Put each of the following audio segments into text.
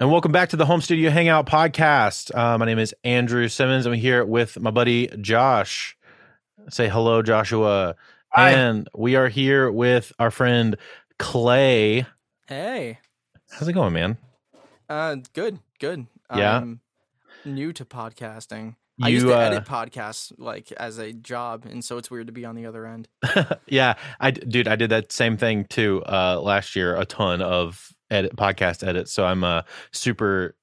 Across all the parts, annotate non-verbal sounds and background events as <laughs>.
And welcome back to the Home Studio Hangout podcast. Uh, my name is Andrew Simmons. I'm here with my buddy Josh. Say hello, Joshua. Hi. And we are here with our friend Clay. Hey. How's it going, man? Uh good, good. Yeah? I'm new to podcasting. I used to uh, edit podcasts like as a job, and so it's weird to be on the other end. <laughs> yeah, I dude, I did that same thing too uh, last year. A ton of edit podcast edits, so I'm uh, super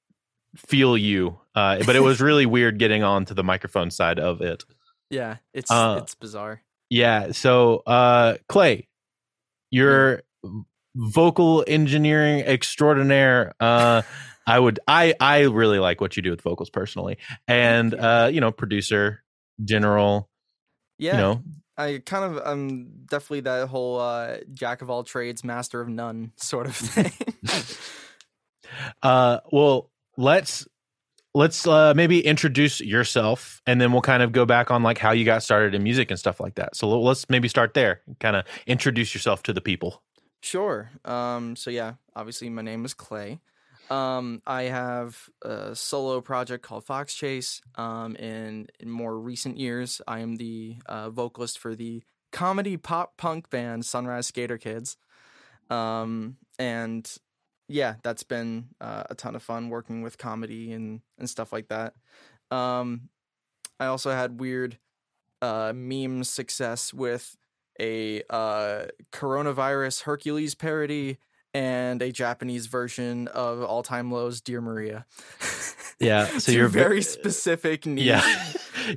feel you. Uh, but it was really weird getting onto the microphone side of it. Yeah, it's Uh, it's bizarre. Yeah. So, uh, Clay, you're vocal engineering extraordinaire. Uh, I would, I, I really like what you do with vocals personally, and you. uh, you know, producer, general. Yeah, You know, I kind of I'm definitely that whole uh, jack of all trades, master of none sort of <laughs> thing. uh, well, let's let's uh, maybe introduce yourself, and then we'll kind of go back on like how you got started in music and stuff like that. So let's maybe start there. Kind of introduce yourself to the people. Sure. Um, so yeah, obviously my name is Clay. Um, I have a solo project called Fox Chase. Um, and in more recent years, I am the uh, vocalist for the comedy pop punk band Sunrise Skater Kids. Um, and yeah, that's been uh, a ton of fun working with comedy and and stuff like that. Um, I also had weird uh, meme success with a uh, coronavirus Hercules parody and a Japanese version of All Time Low's Dear Maria. <laughs> Yeah, so you're very specific <laughs> niche. <laughs> Yeah.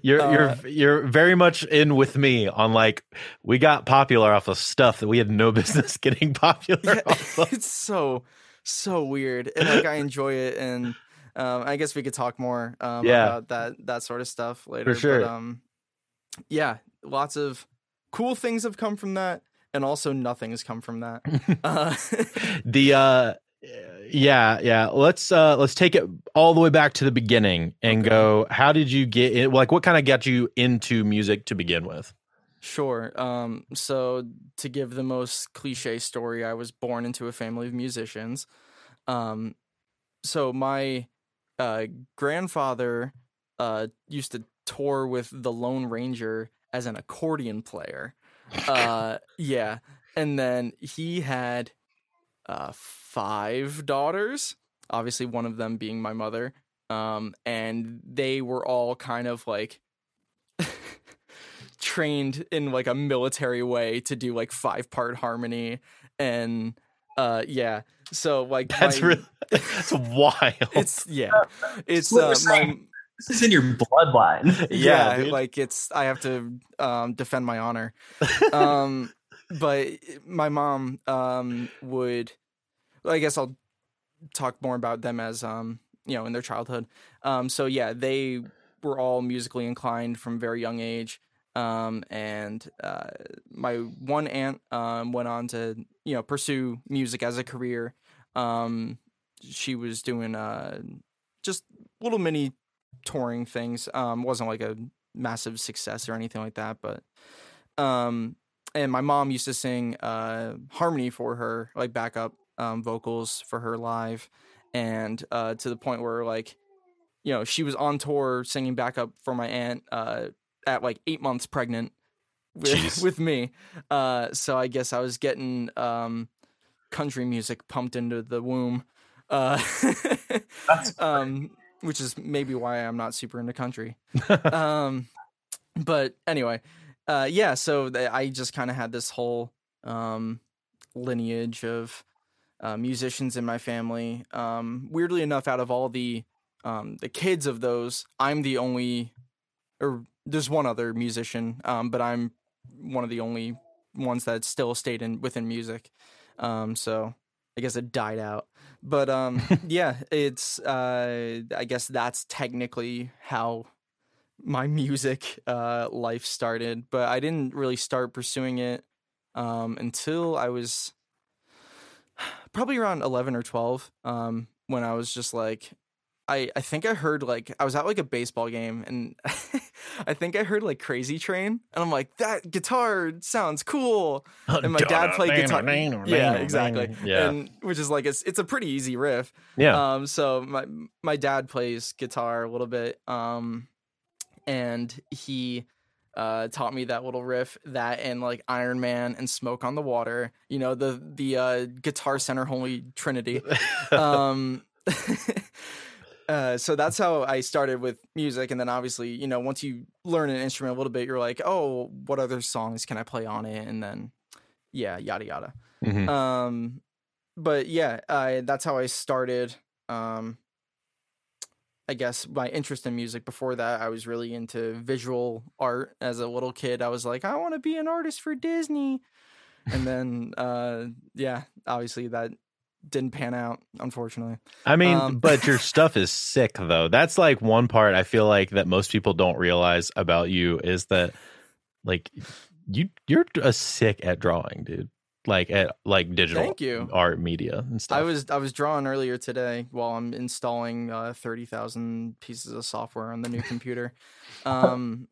You're Uh, you're you're very much in with me on like we got popular off of stuff that we had no business getting popular Yeah, of. it's so so weird, and like I enjoy it, and um, I guess we could talk more um, Yeah. about that that sort of stuff later. For sure. But, um, yeah, lots of cool things have come from that, and also nothing has come from that. <laughs> uh, <laughs> The uh yeah, yeah. Let's uh let's take it all the way back to the beginning and Okay. go how did you get in like what kind of got you into music to begin with? Sure. Um, so to give the most cliche story, I was born into a family of musicians. Um, so my uh, grandfather uh, used to tour with the Lone Ranger as an accordion player. Uh, yeah, and then he had uh, five daughters. Obviously, one of them being my mother. Um, and they were all kind of like <laughs> trained in like a military way to do like five part harmony and uh yeah so like That's my- really <laughs> that's <laughs> wild. it's yeah it's uh we're my, saying. This is in your bloodline. <laughs> <laughs> Yeah, yeah, like it's i have to um defend my honor. <laughs> Um but my mom um would i guess i'll talk more about them as um you know in their childhood. Um so yeah they were all musically inclined from very young age. Um and uh my one aunt um went on to you know pursue music as a career. Um she was doing uh just little mini touring things. Um wasn't like a massive success or anything like that but um and my mom used to sing uh harmony for her like backup um vocals for her live. And uh to the point where like you know she was on tour singing backup for my aunt uh at like 8 months pregnant with, <laughs> with me. Uh so i guess i was getting um country music pumped into the womb. Uh <laughs> That's um which is maybe why i'm not super into country. <laughs> Um but anyway uh yeah so th- i just kind of had this whole um lineage of uh, musicians in my family. Um weirdly enough out of all the um the kids of those i'm the only or there's one other musician um but i'm one of the only ones that still stayed in within music. Um so i guess it died out But um, <laughs> yeah, it's uh, I guess that's technically how my music uh life started. But I didn't really start pursuing it um until I was <sighs> probably around eleven or twelve. Um, when I was just like, I I think I heard like I was at like a baseball game and <laughs> I think I heard like Crazy Train and I'm like that guitar sounds cool <laughs> and my dad played guitar. Yeah, exactly. Yeah. And which is like it's it's a pretty easy riff. yeah. Um, so my my dad plays guitar a little bit. Um, and he uh taught me that little riff, that and like Iron Man and Smoke on the Water. You know the the uh, Guitar Center Holy Trinity. <laughs> um. Uh, so that's how I started with music, and then obviously, you know, once you learn an instrument a little bit, you're like, oh, what other songs can I play on it? And then, yeah, yada yada. Mhm. Um, but yeah, that's how I started. Um, I guess my interest in music. Before that, I was really into visual art. As a little kid, I was like, I want to be an artist for Disney. And then, uh, yeah, obviously that didn't pan out, unfortunately. I mean, Um, but your <laughs> stuff is sick though. That's like one part I feel like that most people don't realize about you is that like you you're a sick at drawing, dude. Like at like digital Thank you. art media and stuff. I was I was drawing earlier today while I'm installing uh, thirty thousand pieces of software on the new computer. <laughs> Um,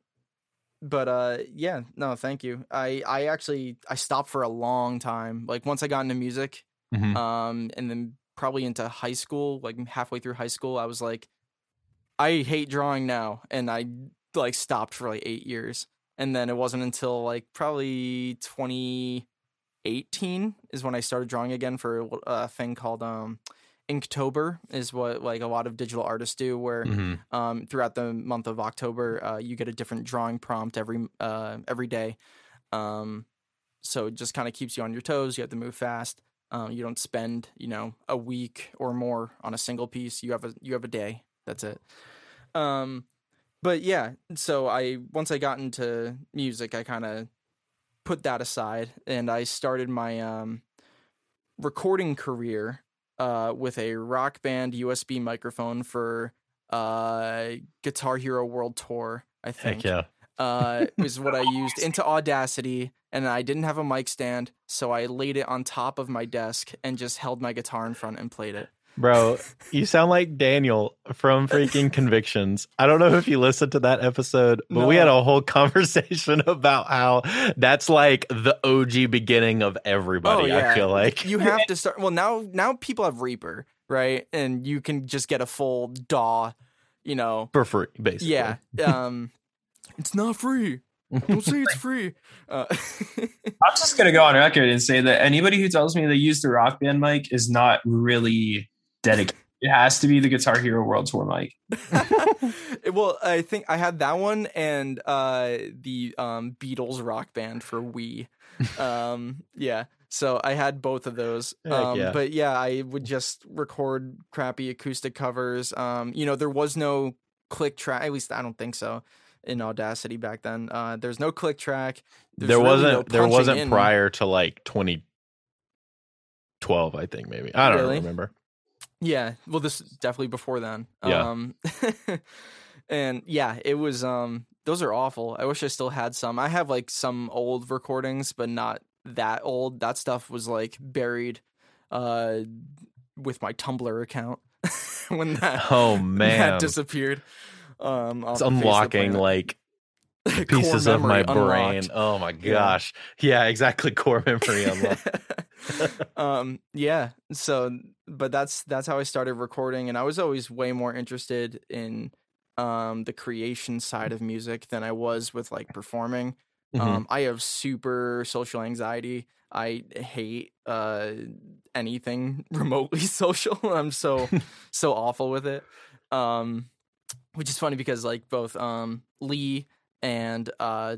but uh, yeah, no, thank you. I I actually I stopped for a long time. Like once I got into music, Mhm. um, and then probably into high school, like halfway through high school, I was like, I hate drawing now, and I like stopped for like eight years, and then it wasn't until like probably twenty eighteen is when I started drawing again for a- a thing called um Inktober is what like a lot of digital artists do where Mhm. um, throughout the month of October, uh, you get a different drawing prompt every uh, every day. Um, so it just kind of keeps you on your toes. You have to move fast. Um, you don't spend you know a week or more on a single piece. You have a you have a day. That's it. Um, but yeah, so I once I got into music, I kind of put that aside and I started my um, recording career uh, with a rock band USB microphone for uh, Guitar Hero World Tour. I think Heck yeah. Uh, <laughs> is what I used into Audacity, and I didn't have a mic stand, so I laid it on top of my desk and just held my guitar in front and played it. Bro, you sound like Daniel from freaking <laughs> Convictions. I don't know if you listened to that episode, but we had a whole <laughs> conversation about how that's like the OG beginning of everybody, Oh, yeah. I feel like. You have to start. Well, now now people have Reaper, right? And you can just get a full DAW, you know. for free, basically. Yeah. Um, it's not free. Don't say it's <laughs> free. Uh, <laughs> I'm just gonna go on record and say that anybody who tells me they use the Rock Band mic is not really dedicated. It has to be the Guitar Hero World Tour mic. <laughs> well, I think I had that one and uh, the um, Beatles rock band for Wii. Um, yeah, so I had both of those. Um, yeah. But yeah, I would just record crappy acoustic covers. Um, you know, there was no click track. At least I don't think so in Audacity back then. Uh, there's no click track. There really wasn't no there wasn't in. prior to like 2012, I think maybe. I don't Really? remember. Yeah, well, this is definitely before then. Yeah. Um, <laughs> and yeah, it was. Um, those are awful. I wish I still had some. I have like some old recordings, but not that old. That stuff was like buried, uh, with my Tumblr account <laughs> when that Oh man, that disappeared. Um, it's the face of the unlocking like <laughs> pieces of my memory brain. Oh my gosh. Yeah, exactly. Core memory <laughs> unlocked. um yeah so but that's that's how i started recording and i was always way more interested in um the creation side of music than i was with like performing Mhm. um i have super social anxiety i hate uh anything <laughs> remotely social i'm so so awful with it um which is funny because like both um lee and uh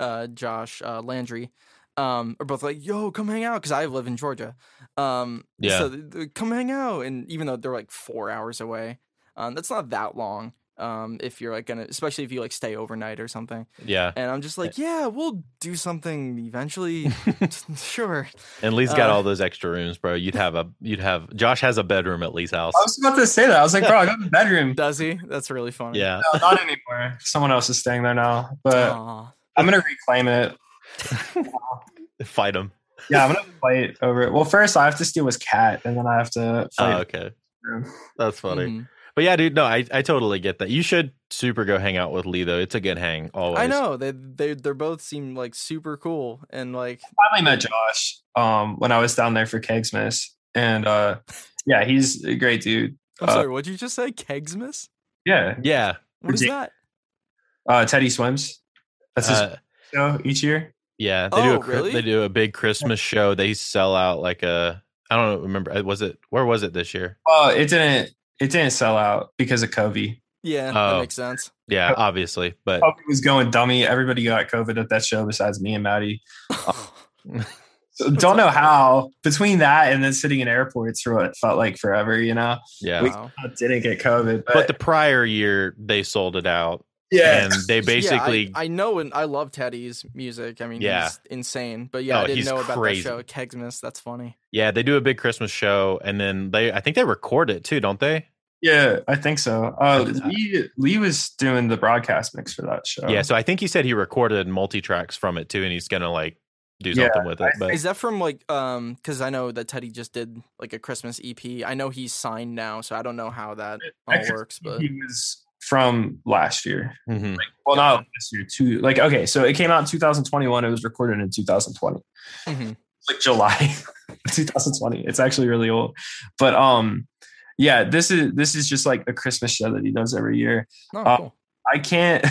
uh josh uh landry um are both like yo come hang out because i live in georgia um Yeah. so come hang out and even though they're like four hours away um that's not that long Um, if you're like gonna, especially if you like stay overnight or something. Yeah. And I'm just like, yeah, we'll do something eventually. <laughs> <laughs> sure. And Lee's got Uh, all those extra rooms, bro. You'd have a you'd have Josh has a bedroom at Lee's house. I was about to say that. I was like, bro, I got a bedroom. <laughs> Does he? That's really funny. Yeah. No, not anymore. Someone else is staying there now, but Aw. I'm gonna reclaim it. Fight him. Yeah, I'm gonna fight over it. Well, first I have to steal his cat, and then I have to Oh, fight. okay. That's funny. Mhm. But yeah, dude, no, I, I totally get that. You should super go hang out with Lee though. It's a good hang always. I know they they they both seem like super cool and like finally met Josh um when I was down there for Kegsmas, and uh <laughs> yeah, he's a great dude. I'm Uh, sorry, what'd you just say? Kegsmas? Yeah, Yeah. What is Virginia- that? uh Teddy swims. That's his Uh, show each year. yeah. They do Oh, a really? they do a big Christmas show. They sell out like a I don't remember. uh, Was it where was it this year? Well, it didn't it didn't sell out because of COVID. Yeah, Oh. that makes sense. Yeah, obviously. But COVID was going dummy. Everybody got COVID at that show besides me and Maddie. <laughs> So don't know how between that and then sitting in airports for what it felt like forever, you know. yeah. We- Wow. didn't get COVID, but, But the prior year they sold it out. yeah, And they basically <laughs> yeah, I, I know and I love Teddy's music. I mean, Yeah. he's insane. But yeah, Oh, I didn't he's know about crazy. that show, Kegsmas. That's funny. Yeah, they do a big Christmas show and then they I think they record it too, don't they? Yeah, I think so. Uh, Lee, Lee was doing the broadcast mix for that show. Yeah, so I think he said he recorded multi tracks from it too, and he's gonna like do Yeah, something with it. I But Is that from like um because I know that Teddy just did like a Christmas EP. I know he's signed now, so I don't know how that all That works, but he was from last year. Mhm. Well, not last year. Two like okay, so it came out in 2021. It was recorded in 2020. Mhm. like July <laughs> 2020. It's actually really old. But um yeah, this is this is just like a Christmas show that he does every year. oh, Uh. I can't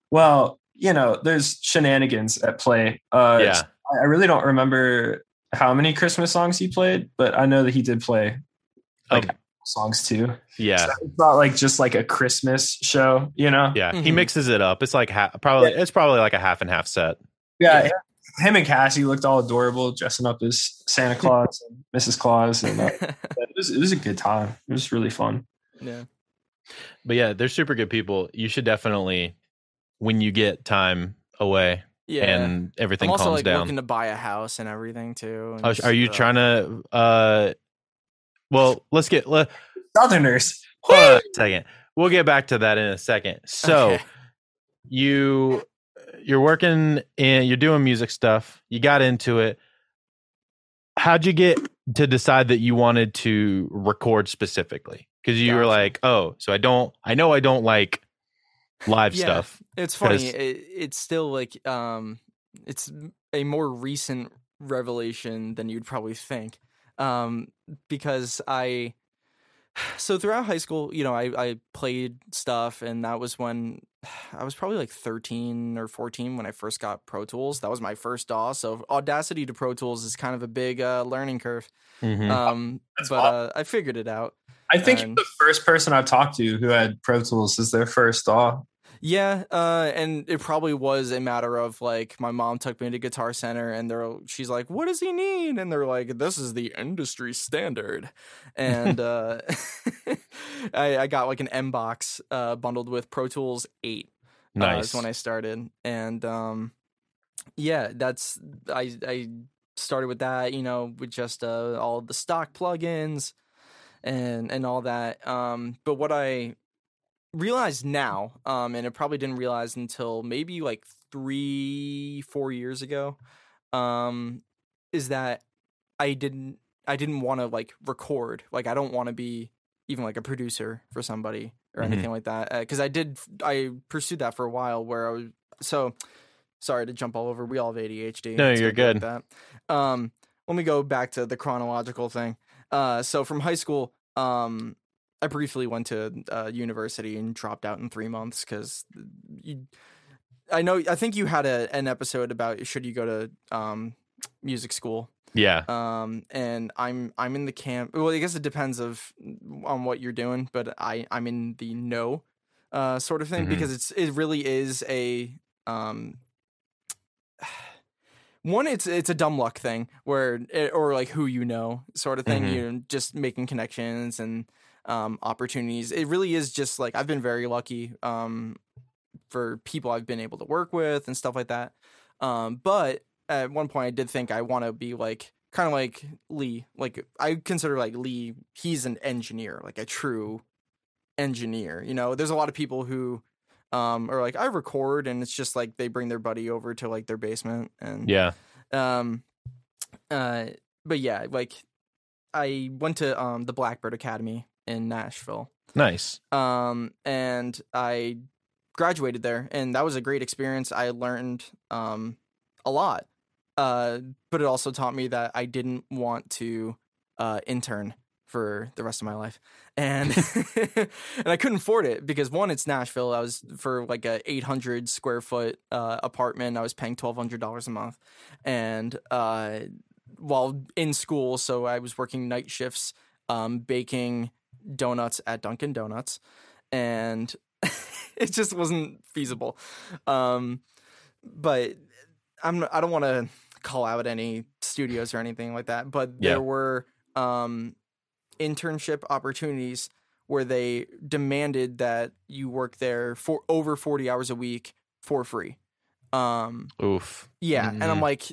<laughs> well, you know, there's shenanigans at play. Uh yeah, I I really don't remember how many Christmas songs he played, but I know that he did play like Um, songs too. yeah, So it's not like just like a Christmas show, you know? yeah. He Mhm. mixes it up. It's like ha- probably it's probably like a half and half set. Yeah. Him and Cassie looked all adorable, dressing up as Santa <laughs> Claus and Mrs. Claus, and uh, <laughs> it, was, it was a good time. It was really fun. yeah. But yeah, they're super good people. You should definitely when you get time away Yeah. and everything I'm also calms like down. looking to buy a house and everything too. and Oh, just, are you uh, trying to? uh Well, let's get. Let, Southerners. hold on a second. We'll get back to that in a second. So. Okay. you you're working and you're doing music stuff you got into it how'd you get to decide that you wanted to record specifically because you were like oh so i don't i know i don't like live Yeah. stuff It's funny. It, it's still like um, it's a more recent revelation than you'd probably think, um, because I. <sighs> So throughout high school, you know, I I played stuff, and that was when <sighs> I was probably like thirteen or fourteen when I first got Pro Tools. That was my first DAW. So Audacity to Pro Tools is kind of a big uh, learning curve. Mhm. Um, That's but uh, I figured it out. I think And- you're the first person I've talked to who had Pro Tools as their first DAW. Yeah, uh, and it probably was a matter of like my mom took me to Guitar Center, and they're she's like, "What does he need?" And they're like, "This is the industry standard," and <laughs> uh, <laughs> I, I got like an M box uh, bundled with Pro Tools Eight. Uh, nice is when I started, and um, yeah, that's I I started with that, you know, with just uh, all the stock plugins and and all that. Um, but what I realized now, um, and I probably didn't realize until maybe like three, four years ago, um, is that I didn't I didn't want to like record. Like I don't want to be even like a producer for somebody or Mhm. anything like that. Because I did I pursued that for a while where I was so sorry to jump all over. We all have ADHD. No, you're good. like that. Um, let me go back to the chronological thing. Uh, so from high school, um, I briefly went to uh, university and dropped out in three months because you. I know. I think you had a, an episode about should you go to um, music school. yeah Um, and I'm I'm in the camp. Well, I guess it depends of on what you're doing, but I I'm in the no uh, sort of thing Mhm. because it's it really is a um. <sighs> One, it's it's a dumb luck thing where, it, or like who you know, sort of thing. Mhm. You're just making connections and um, opportunities. It really is just like I've been very lucky um, for people I've been able to work with and stuff like that. Um, but at one point, I did think I want to be like kind of like Lee. Like I consider like Lee, he's an engineer, like a true engineer. You know, there's a lot of people who um are like I record and it's just like they bring their buddy over to like their basement and Yeah. um uh but yeah, like I went to um the Blackbird Academy in Nashville. Nice. Um and I graduated there and that was a great experience. I learned um a lot. Uh but it also taught me that I didn't want to uh intern for the rest of my life. And <laughs> and I couldn't afford it because one it's Nashville. I was for like a 800 square foot uh apartment. I was paying $1200 a month. And uh while in school, so I was working night shifts um baking donuts at Dunkin' Donuts and <laughs> it just wasn't feasible. Um but I'm I don't want to call out any studios or anything like that, but Yeah. there were um internship opportunities where they demanded that you work there for over 40 hours a week for free. Um Oof. yeah, and I'm Mhm. like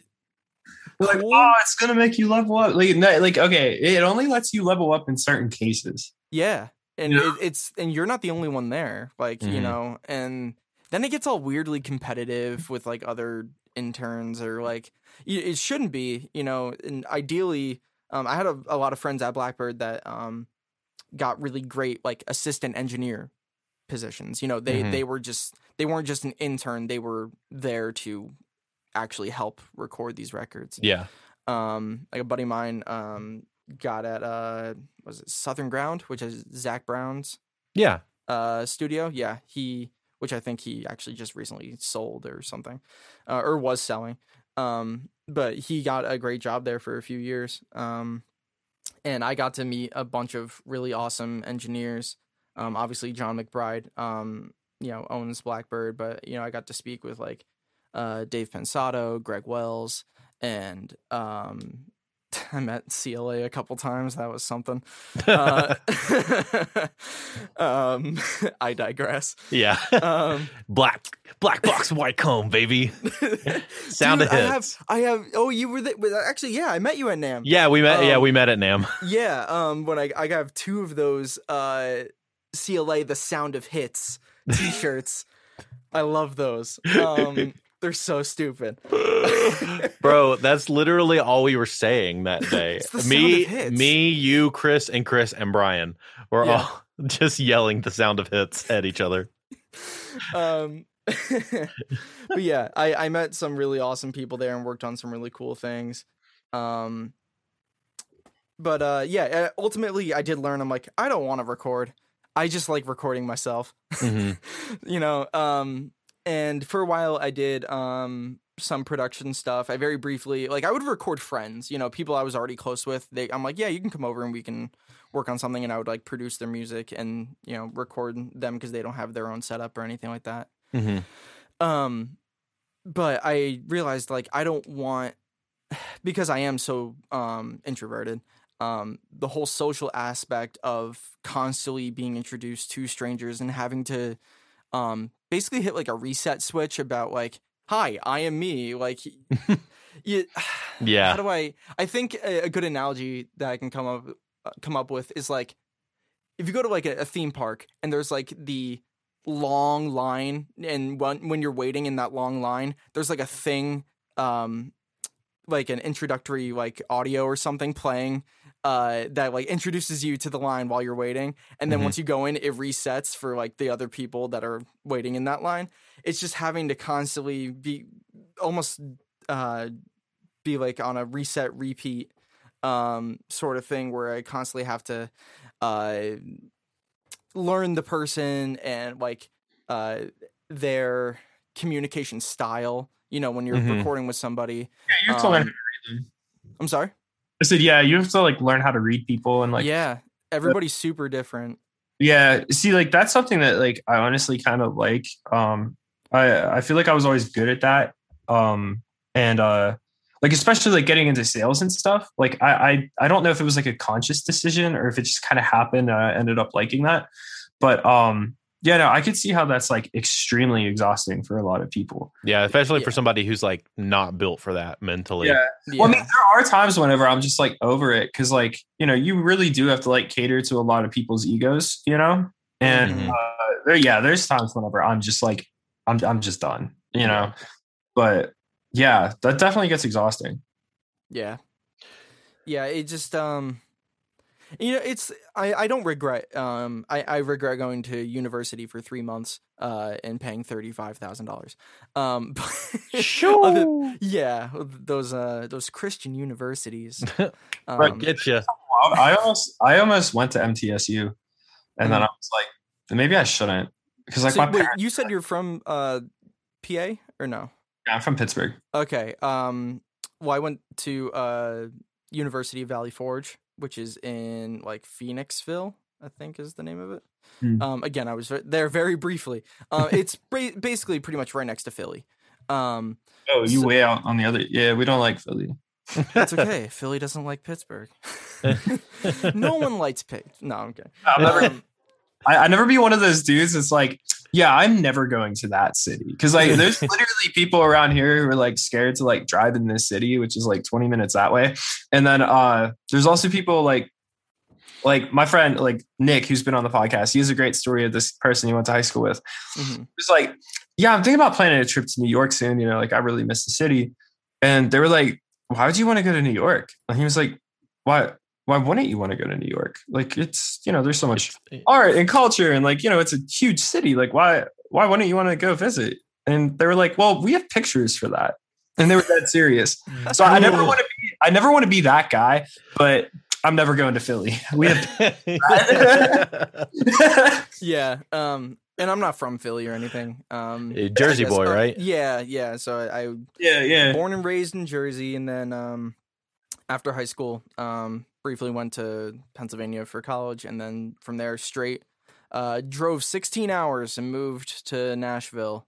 like, oh, it's gonna make you level up. Like, no, like, okay, it only lets you level up in certain cases. Yeah, and Yeah. it, it's and you're not the only one there. Like you Mhm. know, and then it gets all weirdly competitive with like other interns or like it shouldn't be. You know, and ideally, um, I had a, a lot of friends at Blackbird that um got really great like assistant engineer positions. You know, they Mhm. they were just they weren't just an intern; they were there to actually help record these records Yeah. um like a buddy of mine um got at uh was it southern ground which is Zac Brown's Yeah. uh studio? Yeah he which i think he actually just recently sold or something uh, or was selling. Um but he got a great job there for a few years um and i got to meet a bunch of really awesome engineers. Um obviously john mcbride um you know owns blackbird but you know i got to speak with like uh dave Pensado greg wells and um <laughs> I met CLA a couple times. That was something. <laughs> Uh, <laughs> um, I digress. yeah. Um, black black box white comb, baby. Sound dude, of I have. I have. Oh, you were the, actually. Yeah, I met you at NAMM. Yeah, we met. yeah, Um, we met at NAMM. Yeah. Um, when I I have two of those uh CLA the Sound of Hits T-shirts. I love those. Um, they're so stupid. <laughs> <laughs> Bro, that's literally all we were saying that day. It's the sound me, me, you, Chris, and Chris and Brian were Yeah. all <laughs> just yelling the sound of hits at each other. um but yeah I, I met some really awesome people there and worked on some really cool things um but uh yeah uh, ultimately i did learn i'm like i don't want to record i just like recording myself Mhm. you know um and for a while i did um some production stuff i very briefly like i would record friends you know people i was already close with they i'm like yeah you can come over and we can work on something and i would like produce their music and you know record them because they don't have their own setup or anything like that Mhm. um but i realized like i don't want <sighs> because i am so um introverted um the whole social aspect of constantly being introduced to strangers and having to um basically hit like a reset switch about like hi i am me like you <laughs> <sighs> Yeah. how do i i think a, a good analogy that i can come up uh, come up with is like if you go to like a, a theme park and there's like the long line and when when you're waiting in that long line there's like a thing um like an introductory like audio or something playing uh that like introduces you to the line while you're waiting and then Mhm. once you go in it resets for like the other people that are waiting in that line it's just having to constantly be almost uh be like on a reset repeat um sort of thing where I constantly have to uh learn the person and like uh their communication style you know when you're Mhm. recording with somebody Yeah, you have to learn. Um, i'm sorry I said, yeah, you have to like learn how to read people and like, yeah. everybody's super different Yeah, See, like that's something that like I honestly kind of like. Um, I I feel like I was always good at that. Um, and uh, like especially like getting into sales and stuff. Like I I, I don't know if it was like a conscious decision or if it just kind of happened. I ended up liking that, but um yeah, no, I could see how that's like extremely exhausting for a lot of people. Yeah, especially for somebody who's like not built for that mentally. Yeah. Yeah. Well, I mean, there are times whenever I'm just like over it because, like, you know, you really do have to like cater to a lot of people's egos, you know. And Mhm. uh, there, yeah, there's times whenever I'm just like, I'm, I'm just done, you know. But yeah, that definitely gets exhausting. Yeah. Yeah, it just um you know, it's I, I don't regret um I, I regret going to university for three months uh and paying thirty five thousand dollars. Um <laughs> but other- yeah, those uh those Christian universities. <laughs> Um, Right, Get you. I almost, I almost went to MTSU, and then I was like, maybe I shouldn't because like so, my wait, parents, you said you're from uh PA or no? yeah, I'm from Pittsburgh. Okay. Um well I went to uh University of Valley Forge, which is in like Phoenixville, I think is the name of it. Hmm. Um again, I was there very briefly. Uh, it's <laughs> basically pretty much right next to Philly. Um Oh, you So- way out on the other. Yeah, we don't like Philly. it's okay. <laughs> Philly doesn't like Pittsburgh. <laughs> no one likes Pitt. No, I'm kidding. Um, I, I never be one of those dudes that's like, yeah, I'm never going to that city. Cause like there's <laughs> literally people around here who are like scared to like drive in this city, which is like 20 minutes that way. And then uh there's also people like like my friend like Nick, who's been on the podcast, he has a great story of this person he went to high school with. mhm. It's like, yeah, I'm thinking about planning a trip to New York soon. You know, like I really miss the city. And they were like, why would you want to go to New York? And he was like, why? Why wouldn't you want to go to New York? Like it's, you know, there's so much art and culture and like, you know, it's a huge city. Like why, why wouldn't you want to go visit? And they were like, well, we have pictures for that. And they were that serious. So I never want to be, I never want to be that guy, but I'm never going to Philly. <laughs> We have, <laughs> Yeah. Um and I'm not from Philly or anything. Um Jersey guess- boy, uh, right? Yeah, yeah. So I, I yeah, yeah. born and raised in Jersey, and then um, after high school, um, briefly went to Pennsylvania for college, and then from there straight uh, drove 16 hours and moved to Nashville.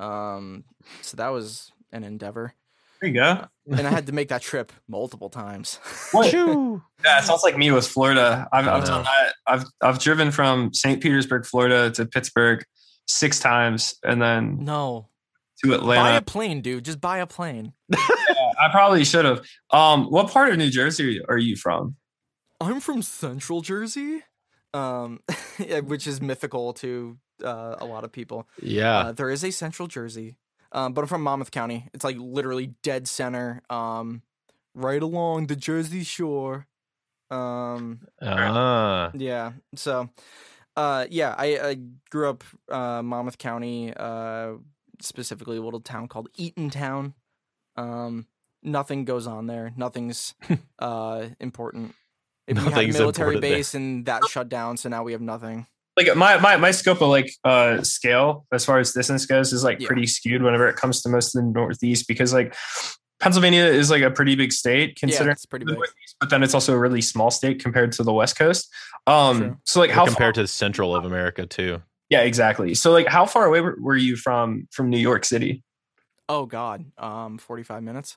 Um, so that was an endeavor, There you go. and I had to make that trip multiple times. <laughs> Shoo. Yeah, it sounds like me with Florida. I've, I've Uh. done that. I've I've driven from St. Petersburg, Florida, to Pittsburgh six times, and then no, to Atlanta. buy a plane, dude. Just buy a plane. <laughs> I probably should have. Um, what part of New Jersey are you from? I'm from Central Jersey, um, <laughs> which is mythical to uh, a lot of people. Yeah. Uh, there is a Central Jersey, um, but I'm from Monmouth County. It's like literally dead center, um, right along the Jersey Shore. Um, Ah. yeah. So, uh, yeah, I, I grew up uh, Monmouth County, uh, specifically a little town called Eatontown. Um, nothing goes on there. Nothing's <laughs> uh, important. We had a military important there. base and that shut down, so now we have nothing. Like my my my scope of like uh scale as far as distance goes is like Yeah. pretty skewed whenever it comes to most of the Northeast because like Pennsylvania is like a pretty big state yeah, it's pretty the big. Northeast, but then it's also a really small state compared to the West Coast. Um, True. so like how compared far, to the central of America too. yeah, exactly. So like how far away were, were you from from New York City? Oh God, um, forty-five minutes.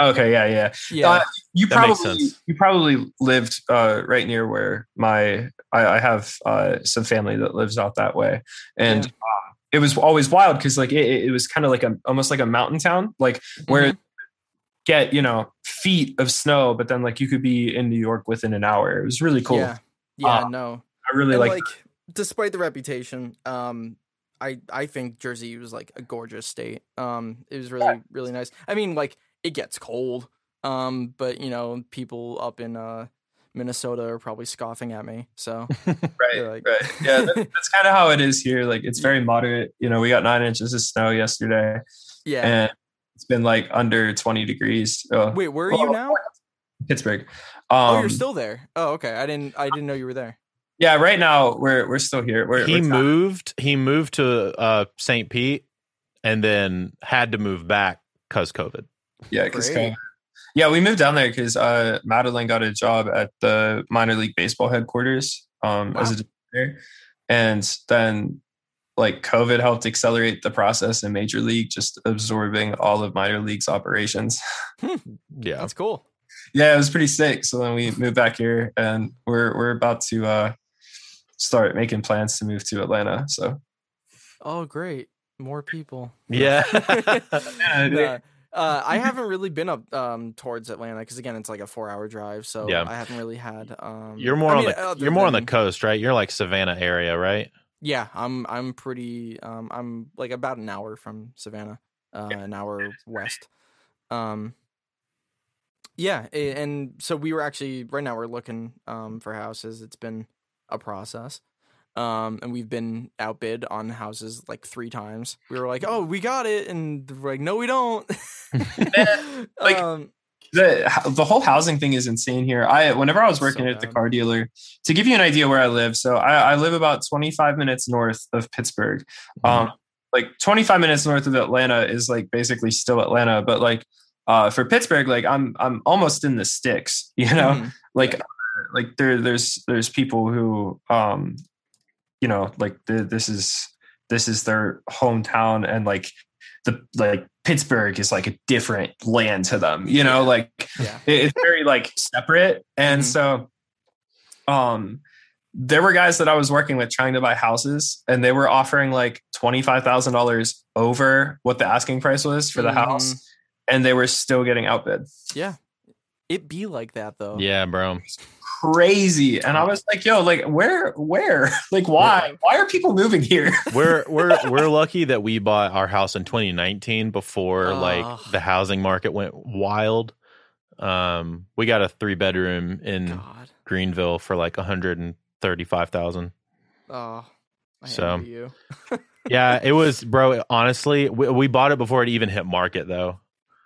Okay, yeah, yeah. Yeah, Uh, you That makes probably sense. you probably lived uh, right near where my I, I have uh, some family that lives out that way, and Yeah. um, it was always wild because like it, it was kind of like a almost like a mountain town, like where Mhm. get you know feet of snow, but then like you could be in New York within an hour. It was really cool. Yeah, yeah, Uh, no. I really And like. like, despite the reputation, um, I I think Jersey was like a gorgeous state. Um, it was really really nice. I mean, like it gets cold, um, but you know, people up in uh Minnesota are probably scoffing at me. So <laughs> right, like- right. Yeah, that, <laughs> that's kind of how it is here. Like it's very moderate. You know, we got nine inches of snow yesterday, yeah. and it's been like under twenty degrees. Oh, Wait, where are you now? Pittsburgh. Um, oh, you're still there. Oh, okay. I didn't I didn't know you were there. Yeah, right now we're we're still here. We're, he we're moved. He moved to uh, St. Pete, and then had to move back because COVID. Yeah, 'cause because kinda- yeah, we moved down there because uh, Madeline got a job at the minor league baseball headquarters um, as a director, and then like COVID helped accelerate the process in Major League, just absorbing all of minor leagues operations. <laughs> Yeah. That's cool. yeah, it was pretty sick. So then we moved back here, and we're we're about to uh, start making plans to move to Atlanta. So Oh, great. More people. Yeah. <laughs> Nah, uh, I haven't really been up um, towards Atlanta because again, it's like a four-hour drive, so Yeah. I haven't really had. Um, you're more I on mean, the you're more on the coast, right? You're like Savannah area, right? Yeah, I'm. I'm pretty. Um, I'm like about an hour from Savannah, uh, an hour west. Um. Yeah, and so we were actually right now we're looking um for houses. It's been a process. Um, and we've been outbid on houses like three times. We were like, "Oh, we got it," and we're like, "No, we don't." <laughs> <laughs> like, um, the the whole housing thing is insane here. I whenever I was So working at the car dealer, to give you an idea where I live, so I, I live about 25 minutes north of Pittsburgh. Mm-hmm. Um, like 25 minutes north of Atlanta is like basically still Atlanta, but like uh, for Pittsburgh, like I'm I'm almost in the sticks, <laughs> you know. mhm. Like uh, like there there's there's people who um, you know, like the, this is this is their hometown, and like the like Pittsburgh is like a different land to them, you know, like yeah, it- it's very like separate and Mhm. so um there were guys that i was working with trying to buy houses and they were offering like $25000 over what the asking price was for the Mhm. house and they were still getting outbid yeah. It be like that though. Yeah, bro. Crazy and i was like yo like where where <laughs> like why why are people moving here <laughs> We're we're we're lucky that we bought our house in 2019 before like the housing market went wild. Um, we got a three bedroom in God. Greenville for like 135,000. Oh. I So, you. <laughs> Yeah, it was, bro. Honestly, we, we bought it before it even hit market, though.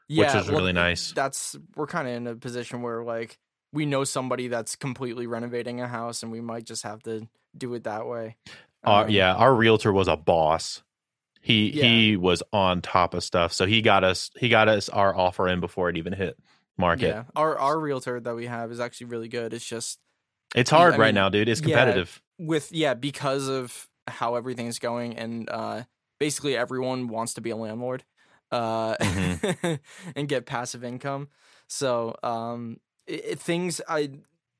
Yeah, which is really nice. That's we're kind of in a position where like we know somebody that's completely renovating a house, and we might just have to do it that way. Our, Um, yeah, our realtor was a boss. He Yeah. he was on top of stuff, so he got us he got us our offer in before it even hit market. Yeah, our our realtor that we have is actually really good. It's just It's hard I right mean, now, dude. It's yeah. competitive. with yeah because of how everything's going, and uh, basically everyone wants to be a landlord, uh, Mm-hmm. <laughs> and get passive income. So um, it, it- things I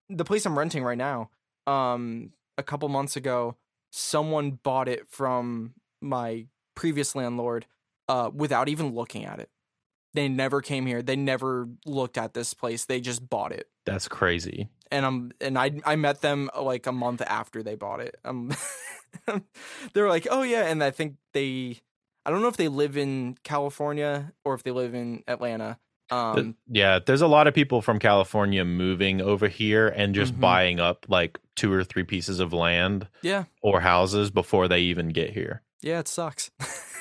the place I'm renting right now. Um, a couple months ago, someone bought it from my previous landlord uh, without even looking at it. They never came here. They never looked at this place. They just bought it. That's crazy. And I'm and I I met them uh, like a month after they bought it. Um, <laughs> they were like, "Oh yeah," and I think they I don't know if they live in California or if they live in Atlanta. Th- Um, yeah, there's a lot of people from California moving over here and just Mhm. buying up like two or three pieces of land yeah, or houses before they even get here. yeah, it sucks. <laughs>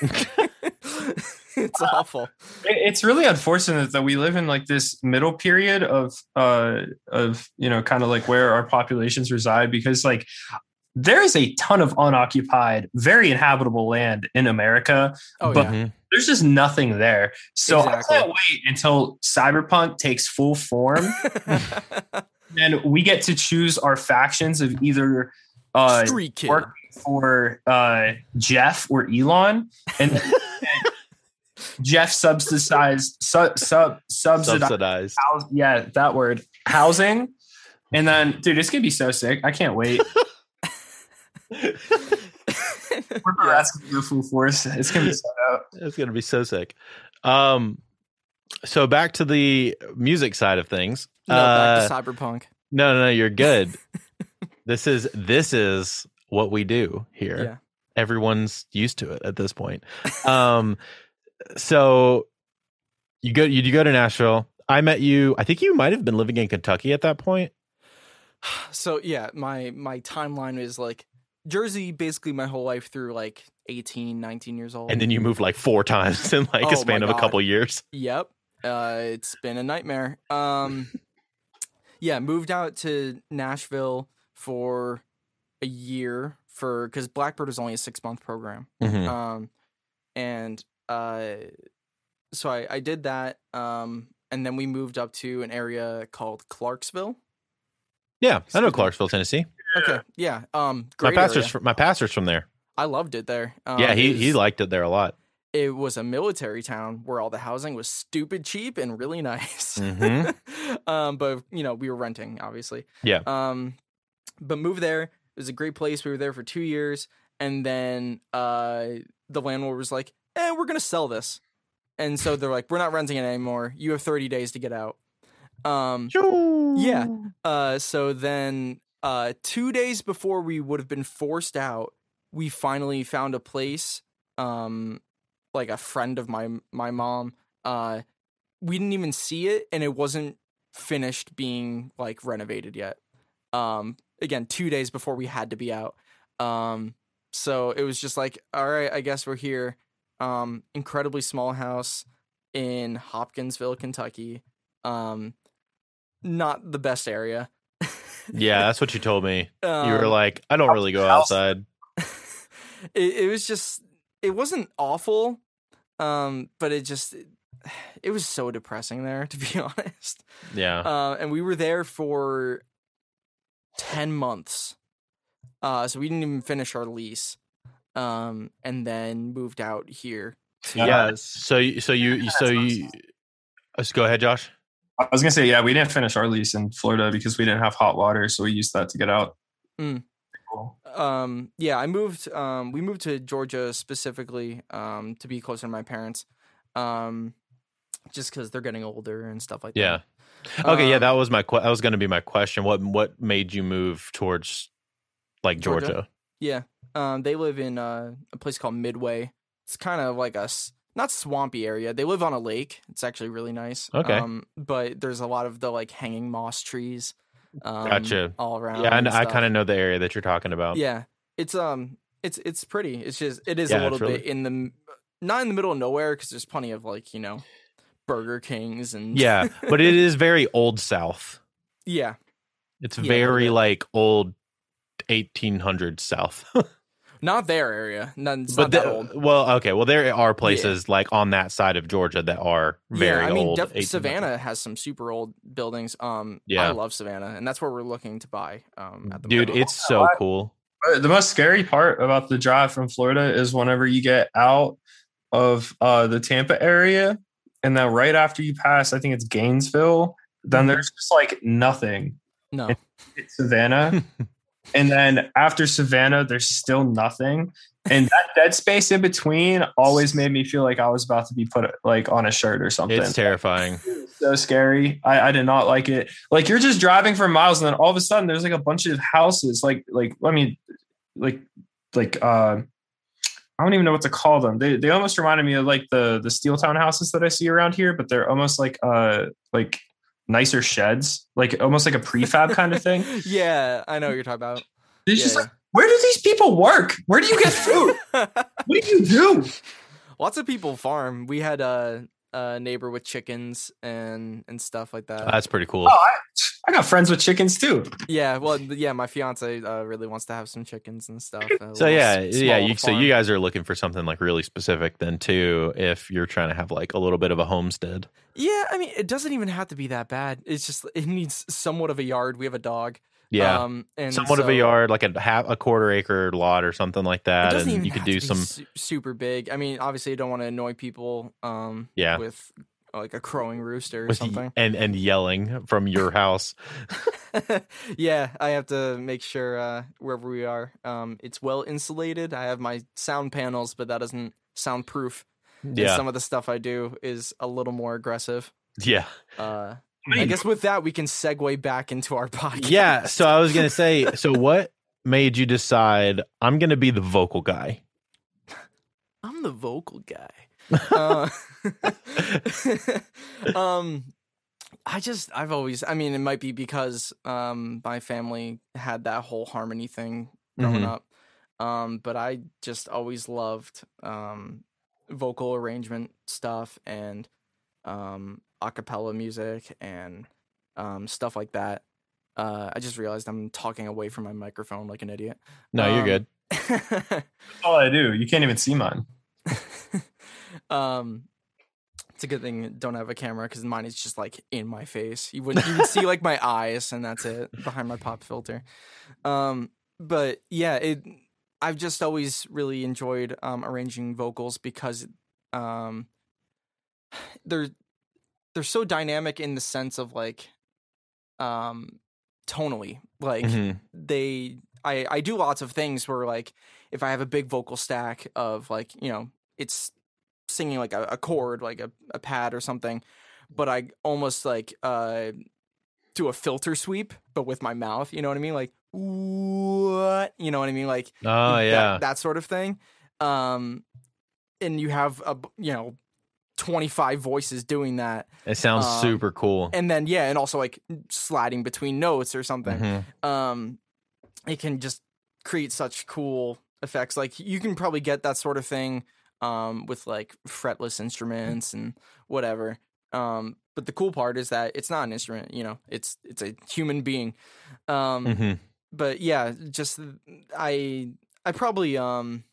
it's <laughs> awful. It- it's really unfortunate that we live in like this middle period of uh of you know kind of like where our populations reside because like there is a ton of unoccupied very inhabitable land in america Oh But- yeah. There's just nothing there so Exactly. i can't wait until cyberpunk takes full form <laughs> and we get to choose our factions of either uh Street kid. work for uh jeff or elon and <laughs> jeff subsidized sub, sub subsidized Subsidized. house, yeah, that word, housing. And then, dude, it's gonna be so sick. I can't wait. <laughs> We're Yeah. asking go full force. It's gonna be so <laughs> dope. It's gonna be so sick. Um, so back to the music side of things. No, Uh, back to cyberpunk. no, no, no, you're good. <laughs> this is this is what we do here. Yeah. Everyone's used to it at this point. Um, so you go you, you go to Nashville. I met you. I think you might have been living in Kentucky at that point. <sighs> So yeah, my my timeline is like Jersey basically my whole life through like 18, 19 years old. and then you moved like four times <laughs> in like Oh a span of a couple years. Yep. Uh, it's been a nightmare. Um, <laughs> yeah, moved out to Nashville for a year for because Blackbird is only a six month program. Mhm. Um, and uh, so I I did that. Um, and then we moved up to an area called Clarksville. Yeah, I know Clarksville, Tennessee. Okay. Yeah. Um, My pastor's from, my pastor's from there. I loved it there. Um, yeah, he it he liked it there a lot. it was a military town where all the housing was stupid cheap and really <laughs> nice. Mhm. <laughs> um, but you know, we were renting, obviously. Yeah. Um, but moved there. It was a great place. We were there for two years, and then uh, the landlord was like, "Eh, we're gonna sell this," and so they're like, "We're not renting it anymore. You have 30 days to get out." Um, yeah. uh, so then, uh, two days before we would have been forced out, we finally found a place. Um, like a friend of my my mom. Uh, we didn't even see it, and it wasn't finished being like renovated yet. Um, again, two days before we had to be out. Um, so it was just like, all right, I guess we're here. Um, incredibly small house in Hopkinsville, Kentucky. Um, not the best area. Yeah, that's what you told me. you were Um, like, I don't really go outside. <laughs> it, it was just it wasn't awful um but it just <sighs> it was so depressing there to be <laughs> honest Yeah. uh and we were there for 10 months uh so we didn't even finish our lease um and then moved out here to yeah. So you- so you so you let's go ahead, Josh. I was gonna say, yeah, we didn't finish our lease in Florida because we didn't have hot water, so we used that to get out. Mm. Cool. um yeah i moved um we moved to georgia specifically um to be closer to my parents um just because they're getting older and stuff like Yeah. that Yeah. Okay, yeah, Um, that was my que- that was going to be my question. What what made you move towards like Georgia? Georgia? Yeah. Um, they live in uh, a place called Midway. It's kind of like a s- not swampy area. They live on a lake. It's actually really nice. Okay. Um, but there's a lot of the like hanging moss trees. Um, Gotcha. All around. Yeah, I, and kn- I kind of know the area that you're talking about. Yeah. It's um, it's it's pretty. It's just it is Yeah, a little really- bit in the not in the middle of nowhere because there's plenty of like you know, Burger Kings and Yeah, but it is very old South. <laughs> yeah. It's Yeah, very like old 1800s South. <laughs> Not their area. None. It's but not that the- old. well, okay. Well, there are places like on that side of Georgia that are very yeah, I mean, old. def- Savannah has some super old buildings. Um, Yeah. I love Savannah, and that's where we're looking to buy. Um, at the Dude, moment. it's so cool. Uh, The most scary part about the drive from Florida is whenever you get out of uh, the Tampa area, and then right after you pass, I think it's Gainesville, then Mhm. there's just like nothing. no, It's Savannah. <laughs> and then after Savannah, there's still nothing. And that <laughs> dead space in between always made me feel like I was about to be put like on a shirt or something. It's terrifying. so scary. I, I did not like it. Like you're just driving for miles, and then all of a sudden there's like a bunch of houses. Like like I mean, like like uh, I don't even know what to call them. They they almost reminded me of like the the steel town houses that I see around here, but they're almost like uh like nicer sheds, like almost like a prefab kind of thing. <laughs> yeah, I know what you're talking about. It's Yeah, just like where do these people work? Where do you get food? <laughs> what do you do? Lots of people farm. We had a, a neighbor with chickens and and stuff like that. That's pretty cool. Oh, I, I got friends with chickens too. yeah, well, yeah, my fiance uh, really wants to have some chickens and stuff. So yeah, s- yeah. You, so you guys are looking for something like really specific then too. If you're trying to have like a little bit of a homestead. Yeah, I mean, it doesn't even have to be that bad. It's just it needs somewhat of a yard. We have a dog. Yeah. Um, and Somewhat of a yard, like a half a quarter acre lot or something like that, and even you could do some. su- super big. I mean, obviously, you don't want to annoy people. Um, Yeah. with like a crowing rooster or something. and and yelling from your house. <laughs> <laughs> yeah, I have to make sure uh, wherever we are, um, it's well insulated. I have my sound panels, but that doesn't soundproof. And Yeah, some of the stuff I do is a little more aggressive. yeah, Uh, I mean- guess with that, we can segue back into our <laughs> podcast. yeah. So I was gonna say, so what made you decide I'm gonna be the vocal guy? <laughs> I'm the vocal guy. <laughs> uh, um, I just I've always I mean it might be because um my family had that whole harmony thing growing Mhm. up, um, but I just always loved um vocal arrangement stuff and um a cappella music and um stuff like that. Uh, I just realized I'm talking away from my microphone like an idiot. No, you're Um, good. That's all I do. You can't even see mine. <laughs> um it's a good thing I don't have a camera because mine is just like in my face you wouldn't you would see like my <laughs> eyes and that's it behind my pop filter um but yeah it I've just always really enjoyed um, arranging vocals because um, <sighs> they're they're so dynamic in the sense of like um, tonally. Like Mhm. they, I I do lots of things where like if I have a big vocal stack of like you know it's singing like a, a chord like a, a pad or something, but I almost like uh do a filter sweep but with my mouth. You know what I mean? Like what? You know what I mean? Like Oh that- yeah. that, sort of thing. Um, and you have a you know twenty five voices doing that, it sounds um, super cool. and then yeah, and also like sliding between notes or something. Mhm. Um, it can just create such cool effects. Like you can probably get that sort of thing um with like fretless instruments and whatever. Um, but the cool part is that it's not an instrument. You know, it's it's a human being. Um, Mhm. But yeah, just I I probably um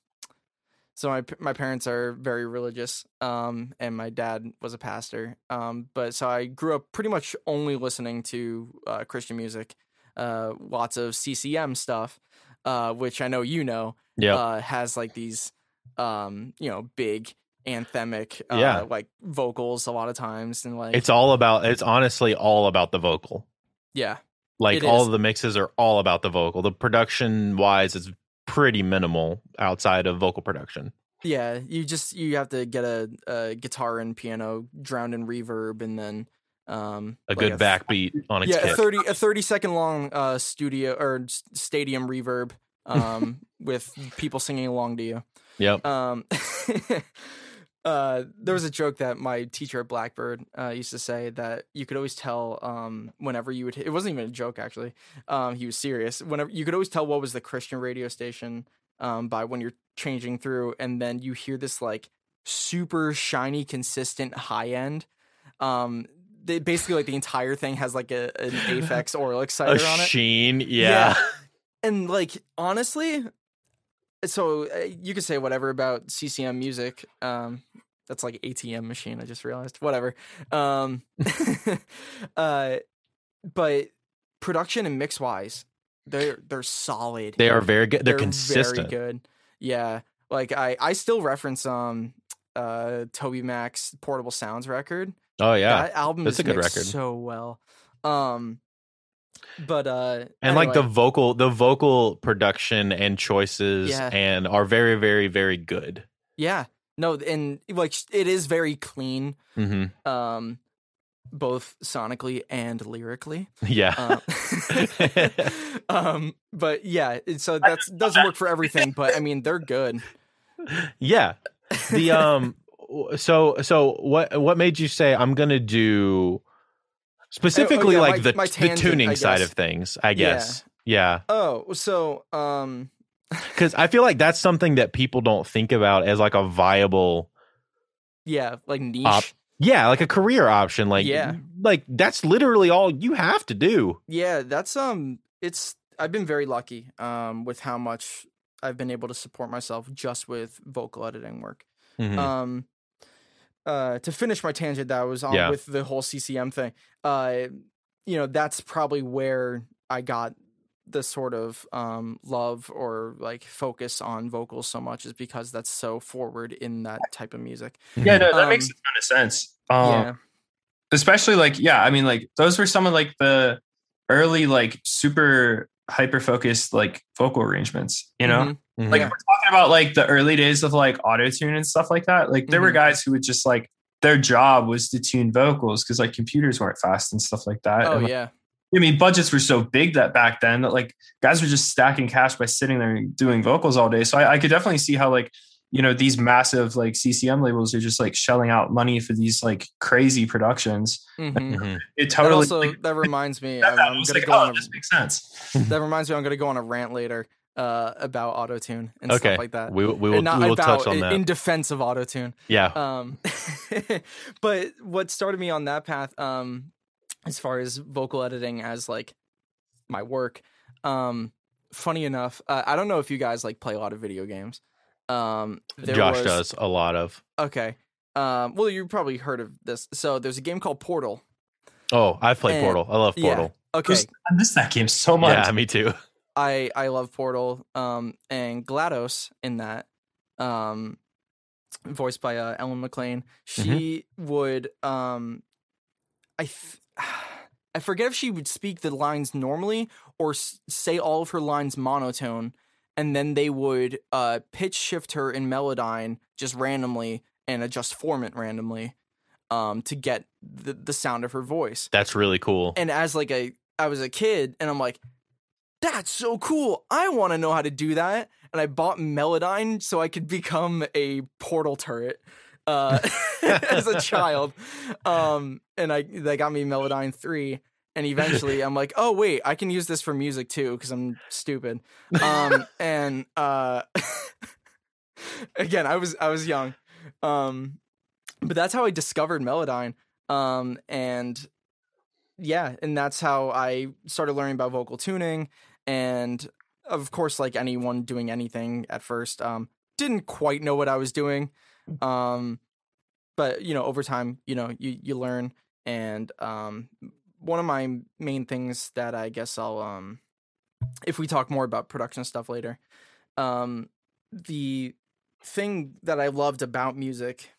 so my my parents are very religious um and my dad was a pastor um but so I grew up pretty much only listening to uh, Christian music uh lots of CCM stuff uh which I know you know yeah uh has like these um you know big anthemic uh, Yeah. like vocals a lot of times and like it's all about. It's honestly all about the vocal. yeah Like It all is. of the mixes are all about the vocal. The production wise is pretty minimal outside of vocal production. Yeah, you just you have to get a, a guitar and piano drowned in reverb, and then um A like good th- backbeat on its yeah, a thirty a thirty second long uh studio or stadium reverb <laughs> um with people singing along to you. Yep. Um, <laughs> uh, there was a joke that my teacher at Blackbird uh, used to say that you could always tell um, whenever you would. It wasn't even a joke actually. Um, he was serious. Whenever you could always tell what was the Christian radio station um, by when you're changing through, and then you hear this like super shiny, consistent high end. Um, they, basically, like the entire thing has like a an <laughs> Aphex Aural A exciter on it sheen. Yeah. and like honestly so uh, you could say whatever about ccm music um that's like atm machine i just realized whatever um <laughs> uh but production and mix wise they're they're solid They are very good. They're, They're consistent. very good yeah like i i still reference um uh TobyMac's portable sounds record Oh yeah. that album That's is a good record. so well um but uh and like the vocal the vocal production and choices Yeah. and are very very very good Yeah. No, and like it is very clean, hmm um, both sonically and lyrically. yeah Um, <laughs> um, but yeah, so that doesn't work for everything. But I mean, they're good. <laughs> yeah the um so so what what made you say i'm gonna do specifically yeah, like my- the, my the tuning side of things i guess yeah Oh, so um, <laughs> because i feel like that's something that people don't think about as like a viable yeah, like niche. Op- yeah like a career option like Yeah. like that's literally all you have to do Yeah, that's um, it's I've been very lucky um with how much I've been able to support myself just with vocal editing work. Mhm. um uh to finish my tangent that I was on Yeah. with the whole CCM thing uh you know that's probably where I got the sort of um love or like focus on vocals so much is because that's so forward in that type of music Yeah, no, that Um, makes a ton of sense. Um, yeah especially like yeah i mean like those were some of like the early like super hyper focused like vocal arrangements you know Mhm. Mhm. like if we're talking about like the early days of like auto tune and stuff like that like there were Mhm. guys who would just like their job was to tune vocals because like computers weren't fast and stuff like that oh And, like, yeah i mean budgets were so big that back then that like guys were just stacking cash by sitting there and doing vocals all day so i, I could definitely see how like you know these massive like ccm labels are just like shelling out money for these like crazy productions Mhm. Mhm. it that totally also like, that reminds me that, I'm, I'm gonna like, go oh, on a, this makes sense. that reminds me I'm gonna go on a rant later uh about autotune and okay. stuff like that. We, we will, not we will about touch on that. in defense of autotune. Yeah. Um <laughs> but what started me on that path um as far as vocal editing as like my work um funny enough uh, i don't know if you guys like play a lot of video games. Um there josh was- does a lot of. Okay. Um well you probably heard of this. So there's a game called portal. Oh i've played And- portal. I love yeah. portal. Okay. I miss that game so much. yeah me too I I love Portal. Um, and GLaDOS in that, um, voiced by uh, Ellen McLain. She would um, I. Th- <sighs> I forget if she would speak the lines normally or s- say all of her lines monotone, and then they would uh, pitch shift her in Melodyne just randomly and adjust formant randomly um, to get the, the sound of her voice. That's really cool. And as like a, I was a kid, and I'm like, that's so cool. I want to know how to do that. And I bought Melodyne so I could become a portal turret uh, <laughs> as a child. Um, and I they got me Melodyne three. And eventually, I'm like, oh wait, I can use this for music too because I'm stupid. Um, <laughs> and uh, <laughs> again, I was I was young, um, but that's how I discovered Melodyne. Um, and yeah, and that's how I started learning about vocal tuning. And of course, like anyone doing anything at first, um, didn't quite know what I was doing. Um, but you know, over time, you know, you you learn. And um, one of my main things that I guess I'll um, if we talk more about production stuff later, um, the thing that I loved about music,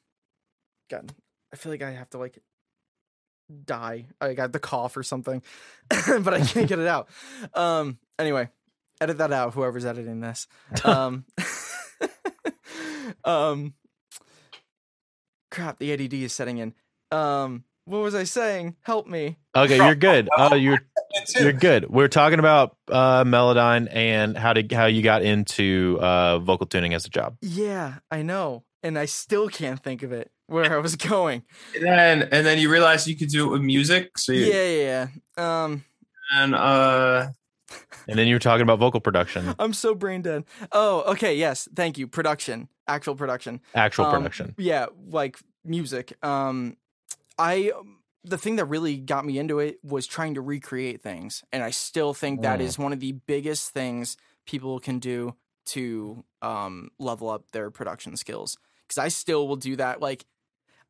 God, I feel like I have to like die. I got the cough or something, <laughs> but I can't get it out. <laughs> Um, anyway, edit that out. Whoever's editing this. <laughs> Um, um, crap. The ADD is setting in. Um, what was I saying? Help me. Okay, you're good. Oh, you're you're good. We're talking about uh, Melodyne and how to how you got into uh, vocal tuning as a job. Yeah, I know, and I still can't think of it where I was <laughs> going. And then and then you realized you could do it with music. So you, Yeah, yeah, yeah. Um, and uh And then you were talking about vocal production, <laughs> I'm so brain dead. Oh, okay. Yes, thank you. Production, actual production. actual Um, production. Yeah, like music. Um, I the thing that really got me into it was trying to recreate things, and I still think that Mm. is one of the biggest things people can do to um level up their production skills. Because I still will do that. Like,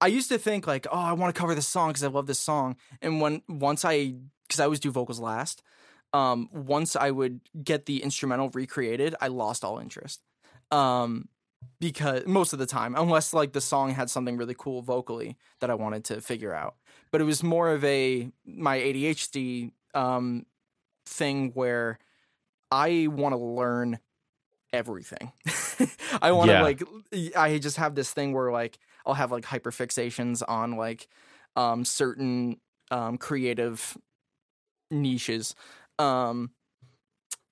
I used to think like, oh, I want to cover this song because I love this song, and when once I because I always do vocals last. Um, once I would get the instrumental recreated, I lost all interest. Um, because most of the time, unless like the song had something really cool vocally that I wanted to figure out. But it was more of a my ADHD um thing where I want to learn everything. <laughs> I want to Yeah. like I just have this thing where like I'll have like hyperfixations on like um certain um creative niches. Um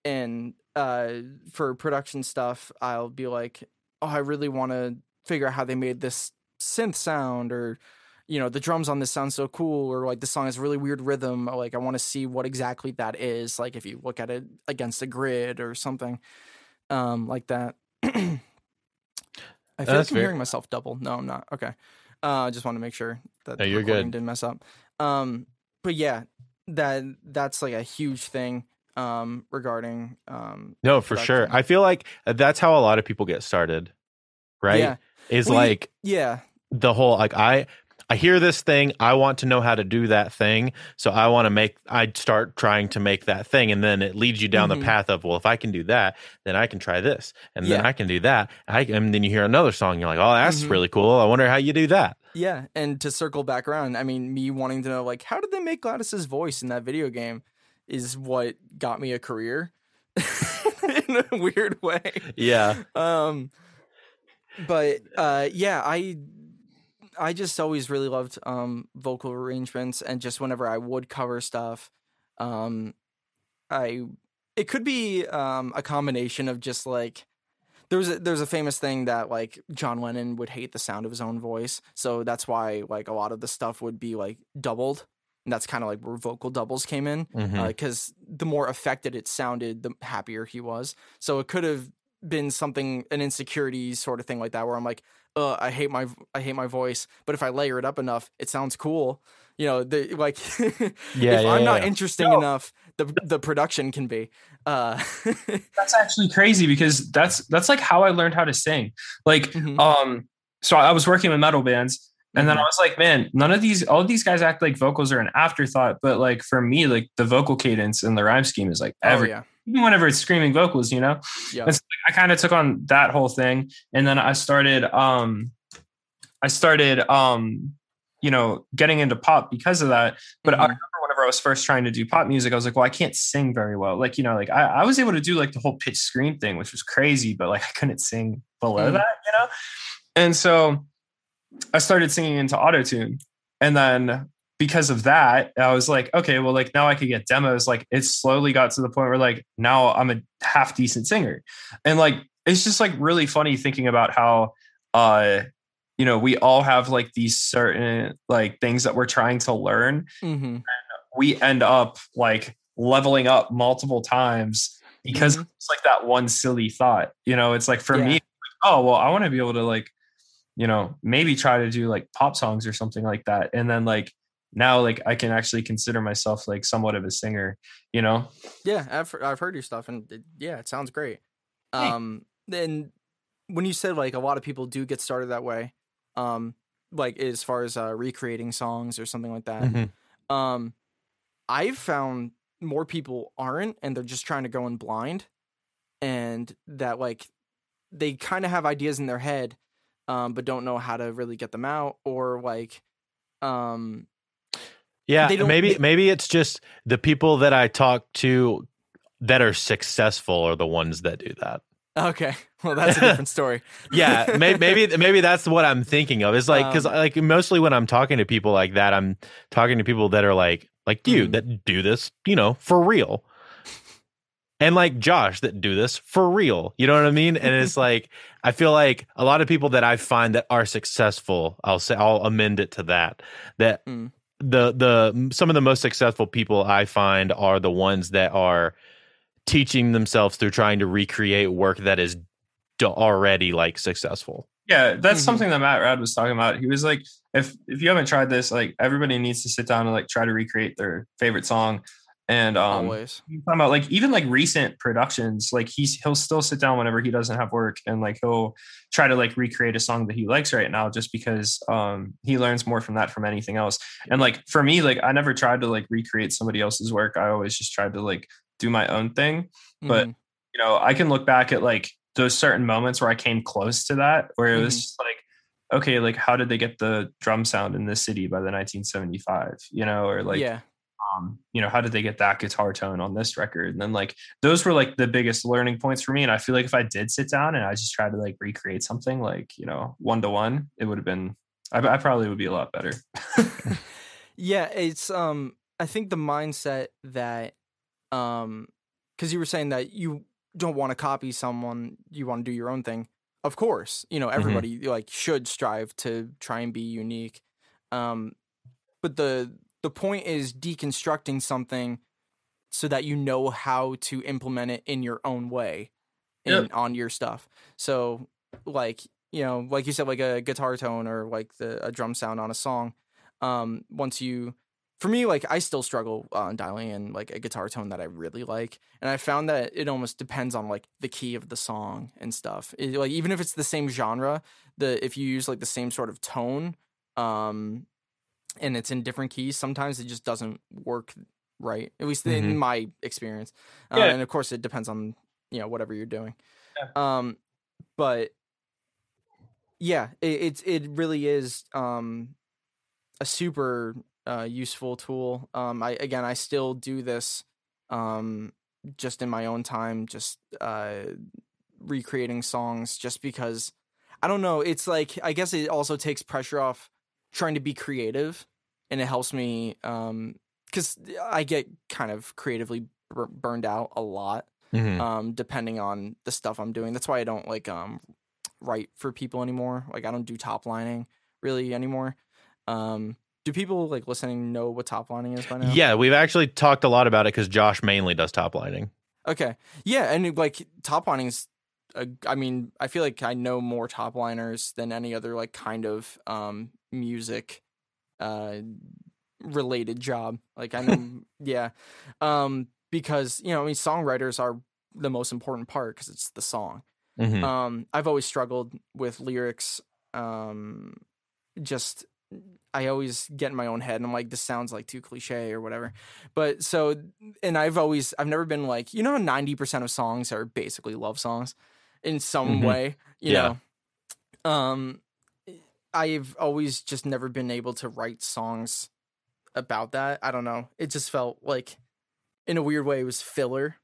and uh for production stuff, I'll be like, "Oh, I really want to figure out how they made this synth sound or you know, the drums on this sound so cool or like the song has really weird rhythm. Or, like I want to see what exactly that is, like if you look at it against a grid or something um like that. <clears throat> I feel like I'm fair. hearing myself double. No, I'm not. Okay. Uh I just want to make sure that No, the you're recording good. didn't mess up. Um but yeah, that that's like a huge thing um regarding um No, for sure. I feel like that's how a lot of people get started, right? Yeah. Is Well, like Yeah. the whole like I I hear this thing, I want to know how to do that thing, so I want to make I start trying to make that thing and then it leads you down Mhm. the path of well if I can do that, then I can try this and then I can do that. I and then you hear another song you're like, "Oh, that's Mhm. really cool. I wonder how you do that." Yeah, and to circle back around, I mean, me wanting to know like how did they make GLaDOS's voice in that video game is what got me a career <laughs> in a weird way. Yeah. Um but uh yeah, I I just always really loved um vocal arrangements and just whenever I would cover stuff um I it could be um a combination of just like there was a, there's a famous thing that like John Lennon would hate the sound of his own voice, so that's why like a lot of the stuff would be like doubled, and that's kind of like where vocal doubles came in because the more affected it sounded, the happier he was. So it could have been something an insecurity sort of thing like that, where I'm like, uh, I hate my I hate my voice, but if I layer it up enough, it sounds cool. You know, the like <laughs> Yeah, if yeah, I'm not yeah. interesting No. enough, the the production can be. Uh, <laughs> that's actually crazy because that's that's like how I learned how to sing. Like Mhm. um so I was working with metal bands and then I Mhm. was like, man, none of these all of these guys act like vocals are an afterthought, but like for me, like the vocal cadence and the rhyme scheme is like oh yeah, even <laughs> whenever it's screaming vocals, you know. Yeah. So, I kind of took on that whole thing, and then I started, um, I started, um, you know, getting into pop because of that. But I Mhm. remember whenever I was first trying to do pop music, I was like, well, I can't sing very well. Like, you know, like I, I was able to do like the whole pitch scream thing, which was crazy, but like <laughs> I couldn't sing below Mm. that, you know? And so I started singing into auto tune. And then because of that, I was like, okay, well, like now I could get demos. Like it slowly got to the point where like now I'm a half decent singer. And like it's just like really funny thinking about how uh you know we all have like these certain like things that we're trying to learn hmm we end up like leveling up multiple times because Mhm. it's like that one silly thought you know it's like for Yeah. me oh well i want to be able to like you know maybe try to do like pop songs or something like that and then like now like i can actually consider myself like somewhat of a singer you know Yeah, I've I've heard your stuff, and it, yeah, it sounds great. Um, then when you said like a lot of people do get started that way, um, like as far as uh, recreating songs or something like that, Mhm. um, I've found more people aren't, and they're just trying to go in blind, and that like they kind of have ideas in their head, um, but don't know how to really get them out, or like, um, Yeah, maybe they- maybe it's just the people that I talk to that are successful are the ones that do that. okay, well that's a different story. <laughs> Yeah, maybe maybe maybe that's what I'm thinking of. It's like because Um, like mostly when I'm talking to people like that, I'm talking to people that are like like you Mhm. that do this, you know, for real. And like Josh that do this for real. You know what I mean? And it's <laughs> like I feel like a lot of people that I find that are successful, I'll say I'll amend it to that. That Mm. The the some of the most successful people I find are the ones that are teaching themselves through trying to recreate work that is already like successful. yeah that's Mhm. something that matt rad was talking about he was like if if you haven't tried this like everybody needs to sit down and like try to recreate their favorite song and um Always. you talking about like even like recent productions like he's he'll still sit down whenever he doesn't have work and like he'll try to like recreate a song that he likes right now just because um he learns more from that from anything else and like for me like i never tried to like recreate somebody else's work i always just tried to like do my own thing but Mhm. you know i can look back at like those certain moments where i came close to that where it was Mhm. just like okay like how did they get the drum sound in this city by the 1975 you know or like yeah. Um, you know, how did they get that guitar tone on this record? And then like those were like the biggest learning points for me. And I feel like if I did sit down and I just tried to like recreate something like, you know, one to one, it would have been I, I probably would be a lot better. <laughs> yeah, it's um I think the mindset that um cuz you were saying that you don't want to copy someone, you want to do your own thing. Of course, you know, everybody like should strive to try and be unique. Um but the the point is deconstructing something so that you know how to implement it in your own way in Yep. on your stuff. So like, you know, like you said like a guitar tone or like the a drum sound on a song. Um once you for me like I still struggle uh, dialing in like a guitar tone that I really like and I found that it almost depends on like the key of the song and stuff. It- like even if it's the same genre, the if you use like the same sort of tone um and it's in different keys, sometimes it just doesn't work right. At least in Mhm. my experience. Uh, and of course it depends on, you know, whatever you're doing. Um but yeah, it, it's it really is um a super uh useful tool. Um I again I still do this um just in my own time just uh recreating songs just because I don't know, it's like I guess it also takes pressure off trying to be creative and it helps me um cuz I get kind of creatively bur- burned out a lot Mhm. um depending on the stuff I'm doing. That's why I don't like um write for people anymore. Like I don't do top lining really anymore. Um do people like listening know what top lining is by now? Yeah, we've actually talked a lot about it because Josh mainly does top lining. Okay. Yeah, and like top lining's uh, I mean, I feel like I know more top liners than any other like kind of um music uh related job. Like I know <laughs> yeah. Um because, you know, I mean songwriters are the most important part cuz it's the song. Mhm. Um, I've always struggled with lyrics. Um, just I always get in my own head and I'm like, this sounds like too cliche or whatever. But so, and I've always, I've never been like, you know, 90% of songs are basically love songs in some Mhm. way, you Yeah. know? Um, I've always just never been able to write songs about that. I don't know. It just felt like, in a weird way, it was filler.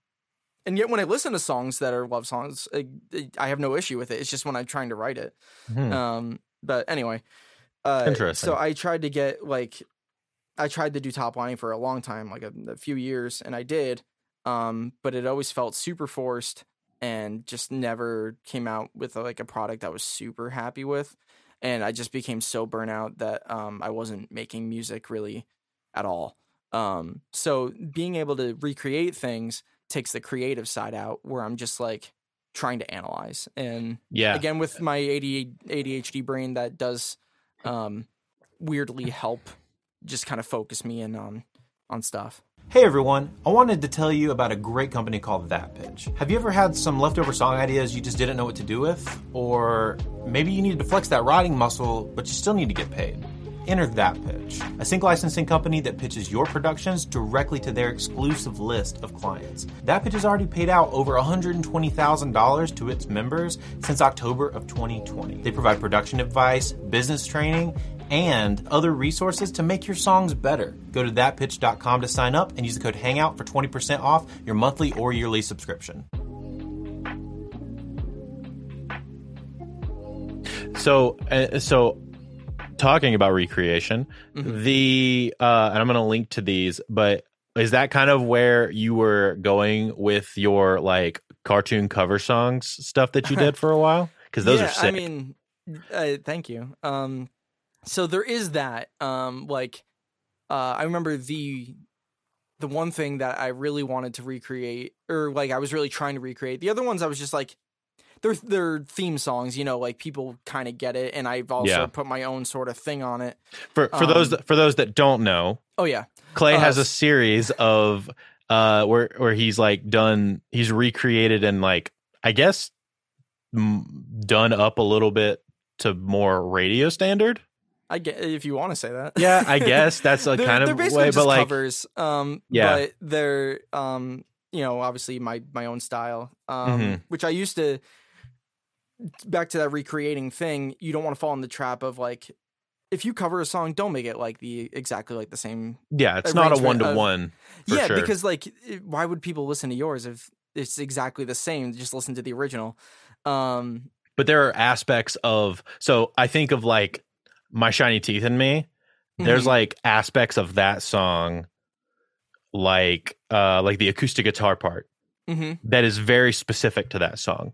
And yet, when I listen to songs that are love songs, I, I have no issue with it. It's just when I'm trying to write it. Hmm. Um, but anyway, uh, Interesting. So I tried to get like, I tried to do top lining for a long time, like a, a few years, and I did. Um, but it always felt super forced and just never came out with like a product I was super happy with. And I just became so burnout that um, I wasn't making music really at all. Um, so being able to recreate things takes the creative side out, where I'm just like trying to analyze and yeah. again with my AD, ADHD brain that does um, weirdly help just kind of focus me in on on stuff. Hey everyone, I wanted to tell you about a great company called That Pitch. Have you ever had some leftover song ideas you just didn't know what to do with? Or maybe you needed to flex that writing muscle, but you still need to get paid? Enter That Pitch, a sync licensing company that pitches your productions directly to their exclusive list of clients. That Pitch has already paid out over $120,000 to its members since October of 2020. They provide production advice, business training, and other resources to make your songs better. Go to thatpitch.com to sign up and use the code HANGOUT for 20% off your monthly or yearly subscription. So, uh, so talking about recreation, Mhm. the uh, and I'm going to link to these, but is that kind of where you were going with your like cartoon cover songs stuff that you did <laughs> for a while? Because those yeah, are sick. I mean, uh, thank you. Um, so there is that. Um, like, uh, I remember the the one thing that I really wanted to recreate, or like I was really trying to recreate. The other ones, I was just like, they're they're theme songs, you know, like people kind of get it, and I've also Yeah. put my own sort of thing on it. for for those um, that, for those that don't know, Oh yeah, Clay Uh, has a series of uh where where he's like done he's recreated and like I guess m- done up a little bit to more radio standard. I get if you want to say that. Yeah, I <laughs> guess that's a kind of way, just but like covers. Um, Yeah. but they're um, you know, obviously my my own style. Um, Mhm. which I used to. Back to that recreating thing, you don't want to fall in the trap of like, if you cover a song, don't make it like the exactly like the same. yeah, it's not a one to one. Yeah, sure. because like, why would people listen to yours if it's exactly the same? Just listen to the original. Um, But there are aspects of so I think of like my shiny teeth in me. There's mhm. like aspects of that song, like uh like the acoustic guitar part Mhm. that is very specific to that song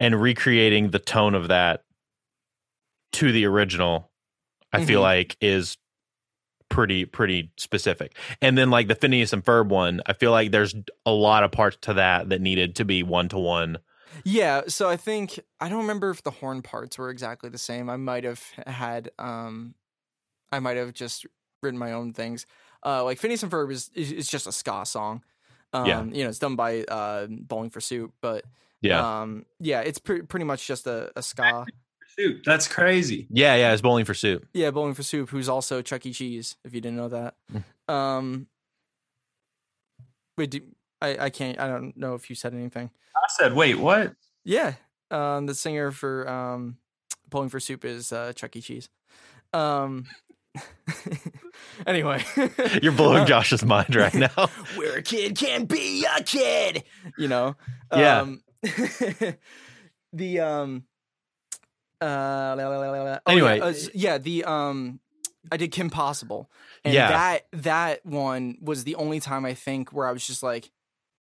and recreating the tone of that to the original i feel Mhm. like is pretty pretty specific and then like the phineas and ferb one i feel like there's a lot of parts to that that needed to be one to one Yeah, so I think I don't remember if the horn parts were exactly the same. I might have had um I might have just written my own things. Uh like Phineas and Ferb is is, is just a ska song. Um Yeah. you know, it's done by uh Bowling for Soup, but yeah um yeah, it's pre- pretty much just a, a ska. Shoot, that's crazy. yeah yeah it's bowling for soup Yeah, Bowling for Soup who's also Chuck E. Cheese if you didn't know that. Mm. Um Wait, do, I I can't I don't know if you said anything. I said, wait, what? Yeah. Um, the singer for um, Bowling for Soup is uh, Chuck E. Cheese. Um, <laughs> anyway, <laughs> you're blowing Uh, josh's mind right <laughs> now Where a kid can be a kid, you know. Yeah. Um, the um. Uh, la- la- la- oh, Anyway. yeah, uh, yeah, the um, I did Kim Possible, and Yeah. that that one was the only time I think where I was just like,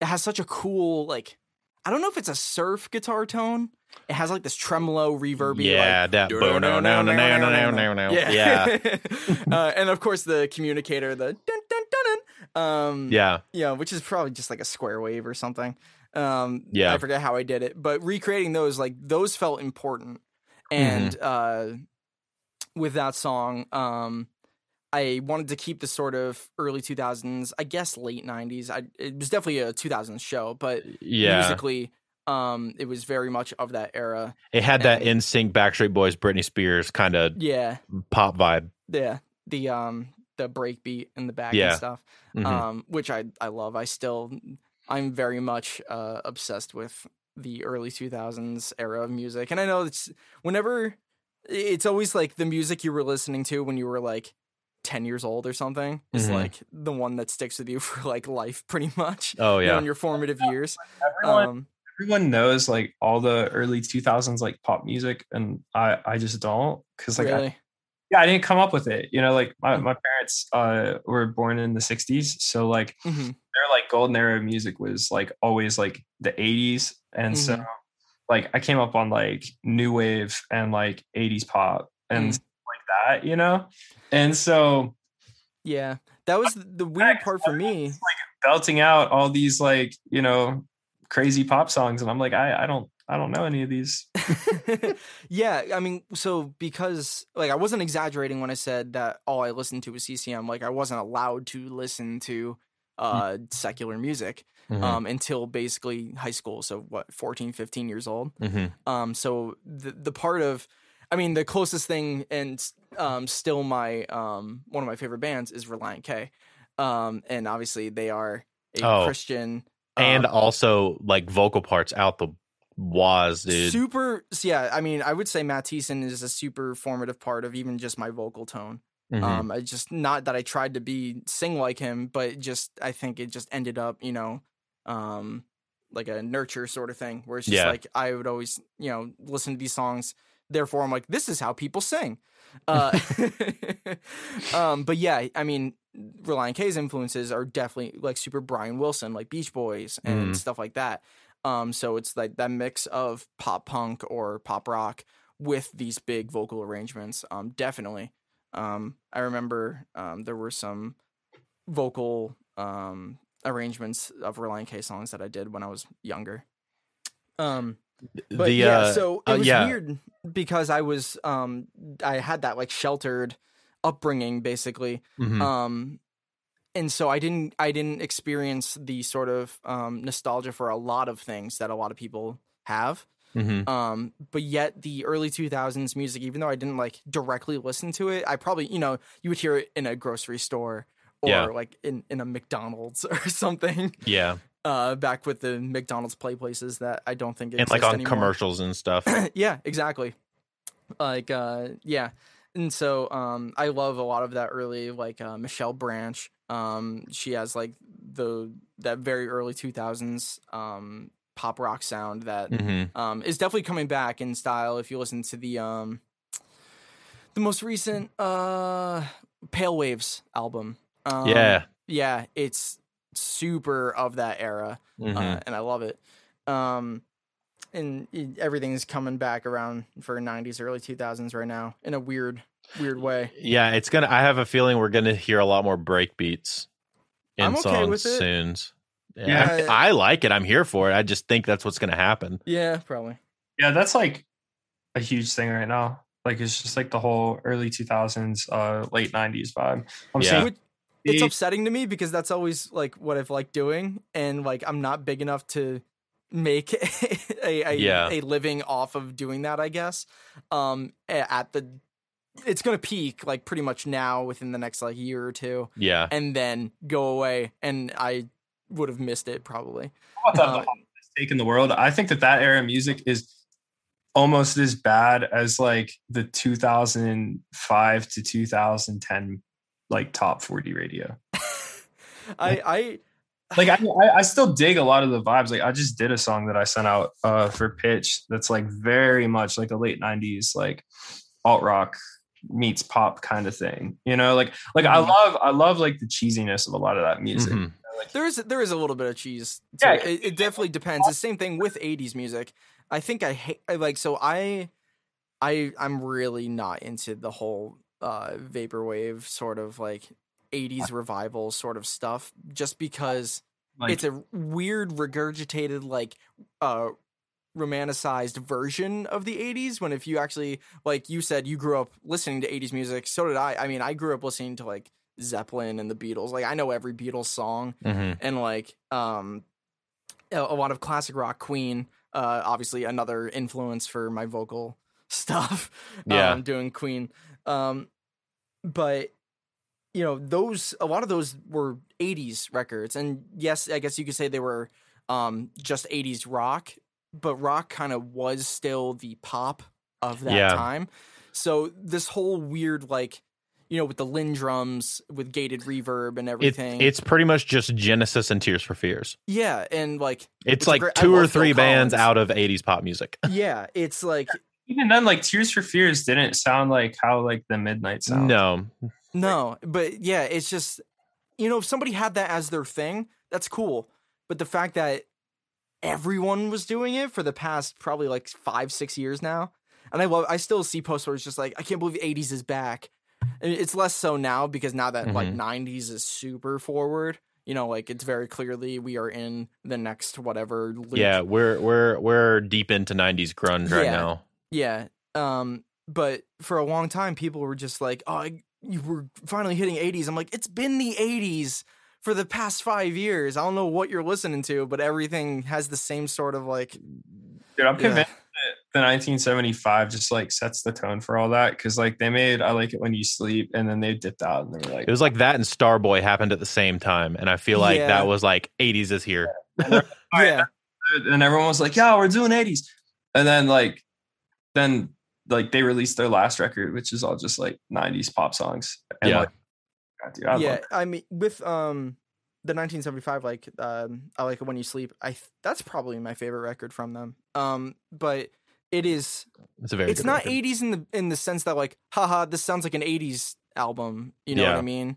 it has such a cool like, I don't know if it's a surf guitar tone. It has like this tremolo reverby. yeah like, that bo no no no no no no no yeah, yeah <laughs> uh, and of course the communicator, the dun dun dun dun. Um, yeah yeah, which is probably just like a square wave or something. Um, Yeah. I forget how I did it, but recreating those, like those felt important. And Mm-hmm. uh, with that song, um, I wanted to keep the sort of early 2000s, I guess late 90s. I it was definitely a 2000s show, but yeah musically, um, it was very much of that era. It had that NSYNC Backstreet Boys, Britney Spears kind of Yeah, pop vibe. yeah, the um the break beat in the back Yeah. and stuff. Mhm. Um, which I I love. I still I'm very much uh obsessed with the early 2000s era of music. And I know it's whenever it's always like the music you were listening to when you were like 10 years old or something is Mhm. like the one that sticks with you <laughs> for like life pretty much. oh You know, yeah. in your formative years. Everyone, Um everyone knows like all the early 2000s like pop music, and I I just don't because like I, yeah I didn't come up with it. You know, like my Mm. my parents uh were born in the 60s, so like Mhm. their like golden era of music was like always like the 80s, and so Mhm. like I came up on like new wave and like 80s pop and Mm. stuff like that, you know, and so Yeah. That was the weird part for me. Like belting out all these like you know crazy pop songs, and I'm like I I don't I don't know any of these. <laughs> <laughs> yeah, I mean, so because like I wasn't exaggerating when I said that all I listened to was CCM. Like I wasn't allowed to listen to uh secular music Mhm. um until basically high school. So what, 14, 15 years old. Mhm. Um so the the part of I mean the closest thing and um still my um one of my favorite bands is Relient K. Um and obviously they are a Oh. Christian and um, also like vocal parts out the waz, dude. Super, yeah. I mean, I would say Matt Thiessen is a super formative part of even just my vocal tone. Mhm. Um, I just not that I tried to be sing like him, but just I think it just ended up, you know, um, like a nurture sort of thing, where it's just Yeah. like I would always, you know, listen to these songs. Therefore, I'm like, this is how people sing. <laughs> Uh, <laughs> um, but yeah, I mean, Relient K's influences are definitely like super Brian Wilson, like Beach Boys and Mhm. stuff like that. Um, so it's like that mix of pop punk or pop rock with these big vocal arrangements. Um, definitely. Um, I remember um, there were some vocal um, arrangements of Reliant K songs that I did when I was younger. Um, but the yeah, uh, so it uh, was yeah. weird because I was um, I had that like sheltered upbringing basically Mhm. um and so i didn't i didn't experience the sort of um nostalgia for a lot of things that a lot of people have Mhm. um but yet the early 2000s music even though i didn't like directly listen to it i probably you know you would hear it in a grocery store or Yeah. like in in a mcdonald's <laughs> or something yeah, uh back with the mcdonald's play places that i don't think and like on anymore. commercials and stuff. <clears throat> yeah, exactly. Like uh yeah. And so um I love a lot of that early like uh Michelle Branch. Um she has like the that very early 2000s um pop rock sound that hmm um is definitely coming back in style if you listen to the um the most recent uh Pale Waves album. Um, yeah. Yeah, it's super of that era Mhm. uh, and I love it. Um, and everything's coming back around for 90s, early 2000s right now in a weird, weird way. yeah, it's gonna. I have a feeling we're gonna hear a lot more break beats in I'm okay songs soon. Yeah, Yeah. I, I like it. I'm here for it. I just think that's what's gonna happen. Yeah, probably. Yeah, that's like a huge thing right now. Like it's just like the whole early 2000s, uh, late 90s vibe. I'm Yeah. seeing Which- It's upsetting to me because that's always like what I've liked doing, and like I'm not big enough to make <laughs> a a, Yeah. a living off of doing that. I guess. Um, at the, it's gonna peak like pretty much now within the next like year or two, Yeah, and then go away, and I would have missed it probably. about to Uh, the hottest take in the world. I think that that era of music is almost as bad as like the 2005 to 2010 like top 40 radio. <laughs> I I Like I, I, I still dig a lot of the vibes. Like I just did a song that I sent out uh, for pitch that's like very much like a late 90s like alt rock meets pop kind of thing. You know, like like I Mhm. love I love like the cheesiness of a lot of that music. Mhm. there is there is a little bit of cheese. To Yeah, it. It, it definitely depends. The same thing with '80s music. I think I hate I like so I I I'm really not into the whole uh vaporwave sort of like 80s revival sort of stuff just because Like it's a weird regurgitated like uh romanticized version of the 80s when if you actually like you said you grew up listening to 80s music so did I I mean I grew up listening to like Zeppelin and the Beatles like I know every Beatles song Mhm. and like um a, a lot of classic rock Queen uh obviously another influence for my vocal <laughs> stuff Yeah. um doing Queen um but you know those a lot of those were 80s records and yes i guess you could say they were um just 80s rock but rock kind of was still the pop of that Yeah. time so this whole weird like you know with the Linn drums with gated reverb and It, everything it's pretty much just Genesis and Tears for Fears. yeah and like It's like great- two or three bands out of 80s pop music. <laughs> yeah it's like Even then, like Tears for Fears didn't sound like how like the Midnight sound. No. No, but yeah, it's just you know, if somebody had that as their thing, that's cool. But the fact that everyone was doing it for the past probably like five, six years now, and I love, I still see posts where it's just like, I can't believe '80s is back. And it's less so now because now that like Mhm. '90s is super forward, you know, like it's very clearly we are in the next whatever. Loop. Yeah, we're we're we're deep into 90s grunge right Yeah. now. Yeah. Um, but for a long time, people were just like, "Oh, I, you were finally hitting 80s." I'm like, "It's been the 80s for the past five years. I don't know what you're listening to, but everything has the same sort of like." Dude, I'm Yeah. convinced that the 1975 just like sets the tone for all that because like they made I like it when you sleep and then they dipped out and they were like It was like that and Starboy happened at the same time. And I feel like Yeah. that was like 80s is here. right, yeah, and everyone was like, "Yeah, we're doing 80s," and then like, then like they released their last record, which is all just like 90s pop songs. And Yeah. like, God, dude, I yeah. love I mean, with um the 1975, like um, I like it when you sleep. I that's probably my favorite record from them. Um, but it is It's a very it's good not record. 80s in the in the sense that like haha this sounds like an 80s album you know what i mean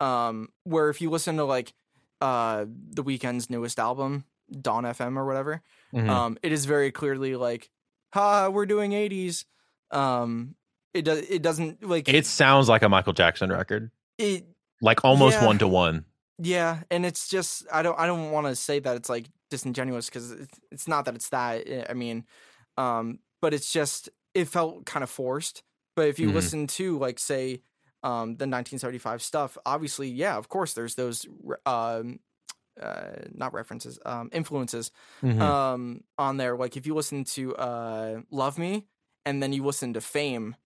um where if you listen to like uh the Weeknd's newest album dawn fm or whatever Mhm. um it is very clearly like ha we're doing 80s um it does it doesn't like it sounds like a Michael Jackson record. it Like almost one to one. yeah and it's just i don't i don't want to say that it's like disingenuous because it's, it's not that it's that eh, i mean um but it's just it felt kind of forced but if you Mhm. listen to like say um the 1975 stuff obviously yeah of course there's those um uh not references um influences Mhm. um on there like if you listen to uh love me and then you listen to fame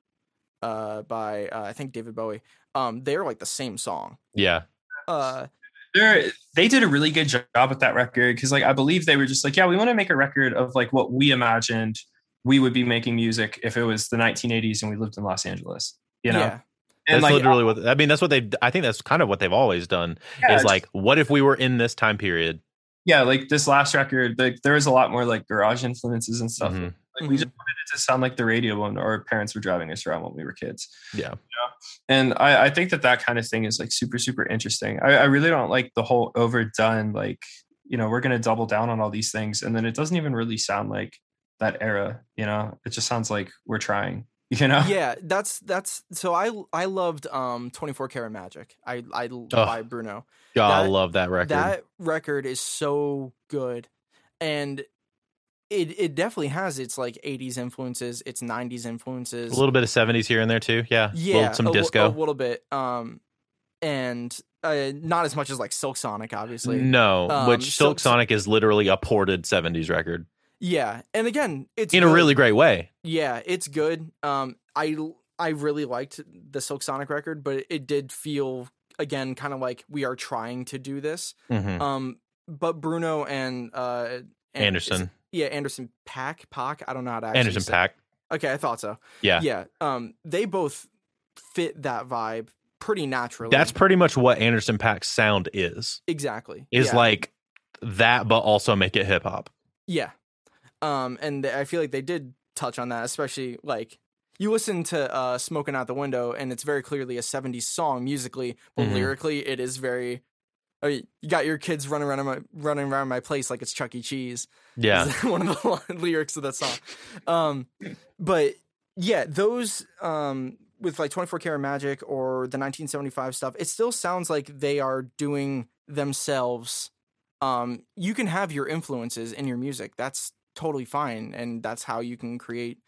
uh by uh, i think david bowie um they're like the same song yeah. uh They're, they did a really good job with that record because like I believe they were just like, yeah, we want to make a record of like what we imagined we would be making music if it was the 1980s and we lived in Los Angeles. You know, yeah and That's like literally what I mean. That's what they. I think that's kind of what they've always done. yeah, is like, what if we were in this time period? yeah, like this last record, like there was a lot more like garage influences and stuff. Mhm. Like we just wanted it to sound like the radio when our parents were driving us around when we were kids. Yeah. And I, I think that that kind of thing is like super, super interesting. I, I really don't like the whole overdone, like, you know, we're going to double down on all these things. And then it doesn't even really sound like that era, you know, it just sounds like we're trying, <laughs> you know? yeah that's that's so i i loved um 24 karat magic i i by bruno God, I love that record. that record is so good and it it definitely has its like 80s influences its 90s influences a little bit of 70s here and there too. Yeah. yeah Little- some a, disco. a little bit um and uh not as much as like silk sonic obviously no, um, which Silk so- Sonic is literally a ported 70s record yeah and again it's in a really great way. Yeah, it's good. Um, I I really liked the Silk Sonic record, but it did feel again kind of like we are trying to do this. Mhm. Um, but Bruno and uh An- is- Anderson. yeah, Anderson Paak Paak. I don't know how to actually Anderson say- Paak. Okay, I thought so. Yeah. yeah. Um, they both fit that vibe pretty naturally. That's pretty much what Anderson Paak's sound is. exactly Is yeah. like that, but also make it hip hop. Yeah. Um, and I feel like they did touch on that, especially like you listen to uh Smoking Out the Window and it's very clearly a 70s song musically, but Mhm. lyrically it is very I mean, you got your kids running around my running around my place like it's Chuck E. Cheese. Yeah. <laughs> one of the lyrics of that song. Um, but yeah, those um with like 24 Karat Magic or the 1975 stuff, it still sounds like they are doing themselves. Um, you can have your influences in your music. That's totally fine, and that's how you can create.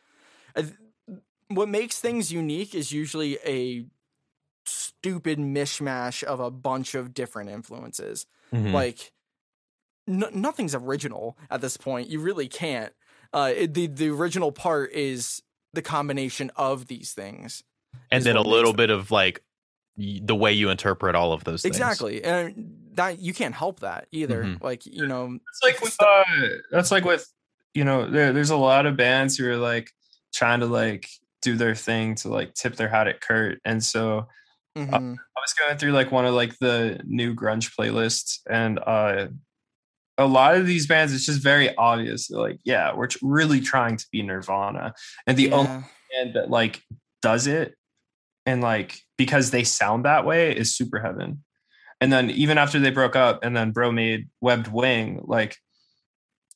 I th- What makes things unique is usually a stupid mishmash of a bunch of different influences Mhm. like n- nothing's original at this point you really can't uh it, the the original part is the combination of these things and then a little bit of like the way you interpret all of those things. exactly, and that you can't help that either. Mhm. Like you know, It's like with uh, that's like with you know there, there's a lot of bands who are like trying to like do their thing to like tip their hat at Kurt, and so mhm. I was going through like one of like the new grunge playlists, and uh, a lot of these bands, it's just very obvious. They're like, yeah, we're really trying to be Nirvana, and the only yeah. band that like does it, and like because they sound that way, is Superheaven. And then even after they broke up, and then Bro made Webbed Wing, like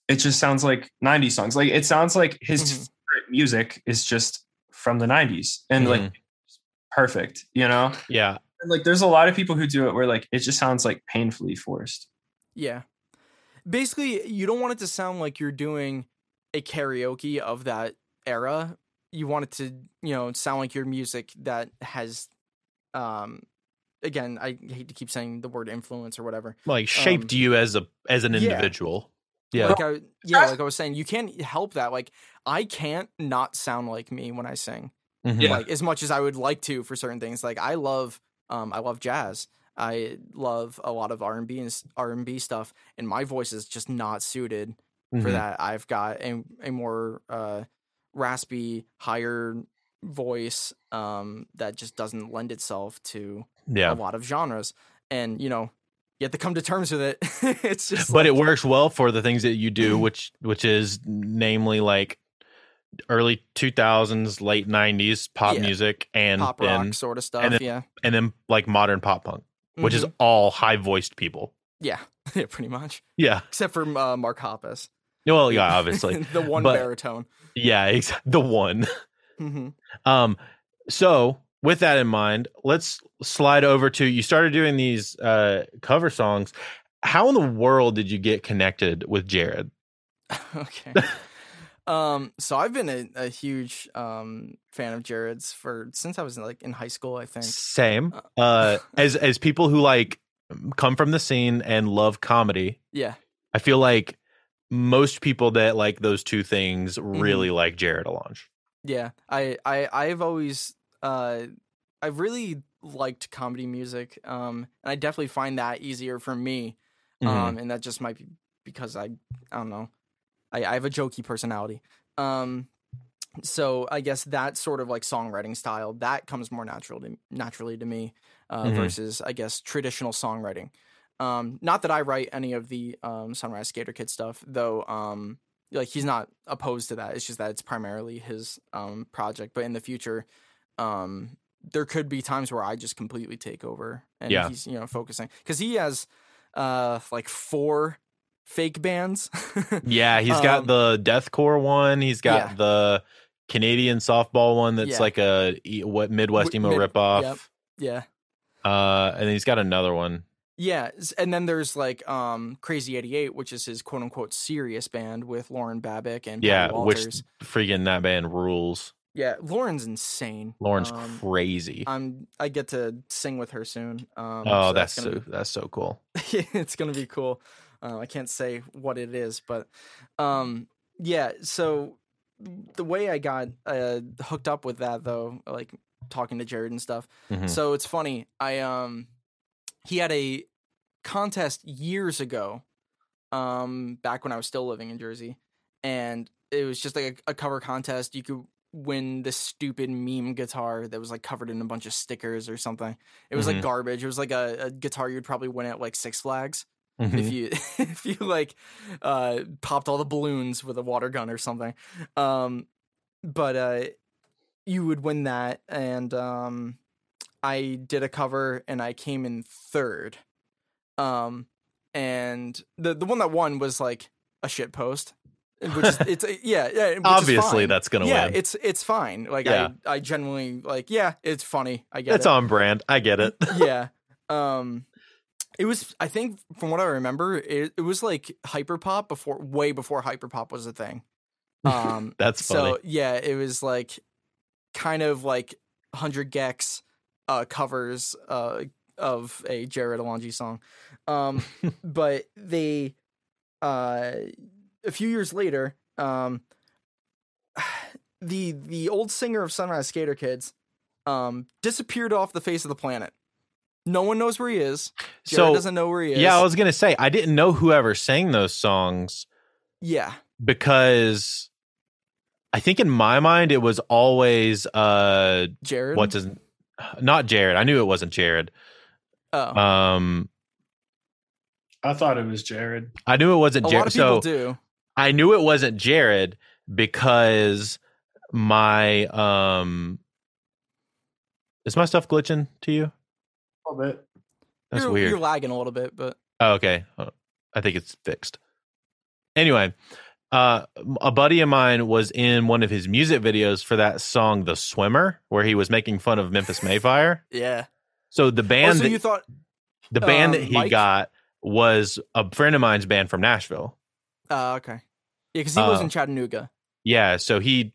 it just sounds like '90s songs. Like it sounds like his Mhm. favorite music is just from the '90s, and like perfect, you know. Yeah. And, like there's a lot of people who do it where like it just sounds like painfully forced. Yeah. Basically, you don't want it to sound like you're doing a karaoke of that era. You want it to, you know, sound like your music that has um again, I hate to keep saying the word influence or whatever. Like shaped Um, you as a as an yeah. individual. Yeah. Like I yeah, like I was saying, you can't help that. Like I can't not sound like me when I sing. Mhm. Yeah. Like as much as I would like to for certain things. Like I love um I love jazz. I love a lot of R&B and R&B stuff and my voice is just not suited for Mhm. that. I've got a, a more uh, raspy, higher voice um, that just doesn't lend itself to Yeah. a lot of genres. And, you know, you have to come to terms with it. <laughs> it's just but it works well for the things that you do which which is namely like early 2000s late 90s pop Yeah. music and pop rock sort of stuff. and then- yeah. and then like modern pop punk which is Mhm. all high voiced people yeah. <laughs> yeah, pretty much. yeah Except for uh, Mark Hoppus. well yeah <laughs> obviously the one But- baritone. yeah ex- the one hmm um so with that in mind let's slide over to you started doing these uh cover songs how in the world did you get connected with jared <laughs> okay. um, so I've been a, a huge um fan of Jared's for since I was like in high school, I think. same uh <laughs> as as people who like come from the scene and love comedy Yeah. I feel like most people that like those two things Mm-hmm. really like Jarrod Alonge. Yeah, I I I've always uh I've really liked comedy music. Um and I definitely find that easier for me. Mm-hmm. Um and that just might be because I I don't know. I, I have a jokey personality. Um so I guess that sort of like songwriting style that comes more natural to naturally to me uh, Mhm. versus I guess traditional songwriting. Um, not that I write any of the um, Sunrise Skater Kid stuff, though. Um, like he's not opposed to that. It's just that it's primarily his um, project. But in the future, um, there could be times where I just completely take over and Yeah. he's you know focusing because he has uh, like four fake bands. <laughs> Yeah, he's got Um, the deathcore one. He's got yeah. the Canadian softball one that's Yeah. like a what Midwest emo mid- ripoff. yep. yeah. Uh, and he's got another one. Yeah, and then there's like um Crazy 88, which is his quote unquote serious band with Lauren Babic and Yeah, which freaking that band rules. Yeah, Lauren's insane. Lauren's Um, crazy. I'm I get to sing with her soon. Um, oh, so that's so that's so cool. <laughs> it's gonna be cool. Uh, I can't say what it is, but um, yeah. So the way I got uh, hooked up with that though, like talking to Jared and stuff. Mhm. So it's funny. I um, he had a contest years ago, um, back when I was still living in Jersey, and it was just like a, a cover contest. You could win the stupid meme guitar that was like covered in a bunch of stickers or something. It was Mhm. like garbage. It was like a, a guitar you'd probably win at like Six Flags if Mhm. you <laughs> if you like uh popped all the balloons with a water gun or something. Um, but uh, you would win that, and um, I did a cover and I came in third. Um, and the the one that won was like a shit post, which is it's yeah yeah is Obviously, that's gonna yeah win. it's it's fine. Like Yeah. I I genuinely like yeah it's funny. I get it. It's it on brand. I get it. yeah. <laughs> Um it was I think from what I remember, it, it was like hyperpop before way before hyperpop was a thing. Um <laughs> That's funny. so yeah, it was like kind of like 100 gecs uh covers uh of a Jarrod Alonge song. Um <laughs> but they uh a few years later um <sighs> the the old singer of Sunrise Skater Kids um disappeared off the face of the planet. No one knows where he is. Jared so doesn't know where he is. yeah, I was gonna say I didn't know whoever sang those songs yeah. because I think in my mind it was always uh Jared. what's his not Jared. I knew it wasn't Jared. Oh, Um I thought it was Jared. I knew it wasn't a Jared. lot of people so do. I knew it wasn't Jared because my um is my stuff glitching to you? A little bit. That's you're, weird. You're lagging a little bit, but Oh, okay. Uh, I think it's fixed. Anyway, uh, a buddy of mine was in one of his music videos for that song, "The Swimmer," where he was making fun of Memphis <laughs> May Fire. yeah. So the Oh, band, so that, you thought? the band um, that he Mike? got was a friend of mine's band from Nashville. Uh, okay. Yeah, because he Uh, in Chattanooga. Yeah, so he,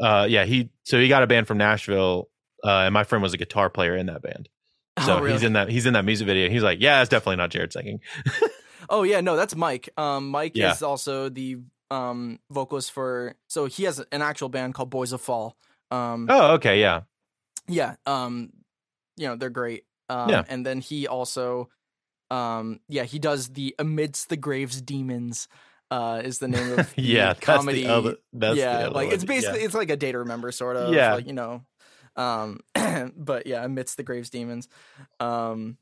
uh, yeah, he, so he got a band from Nashville, uh, and my friend was a guitar player in that band. <laughs> So oh, really? he's in that he's in that music video. He's like, yeah, it's definitely not Jared singing. <laughs> Oh yeah, no, that's Mike. Um, Mike Yeah. is also the um vocalist for. So he has an actual band called Boys of Fall. Um, Oh, okay, yeah, yeah. Um, you know they're great. Um, Yeah. and then he also, um, yeah, he does the Amidst the Graves Demons. Uh, is the name <laughs> of the yeah. comedy? That's the other. That's yeah, the like one. it's basically Yeah. it's like a day to remember sort of. Yeah. like, you know. Um, <clears throat> but yeah, amidst the graves demons, um,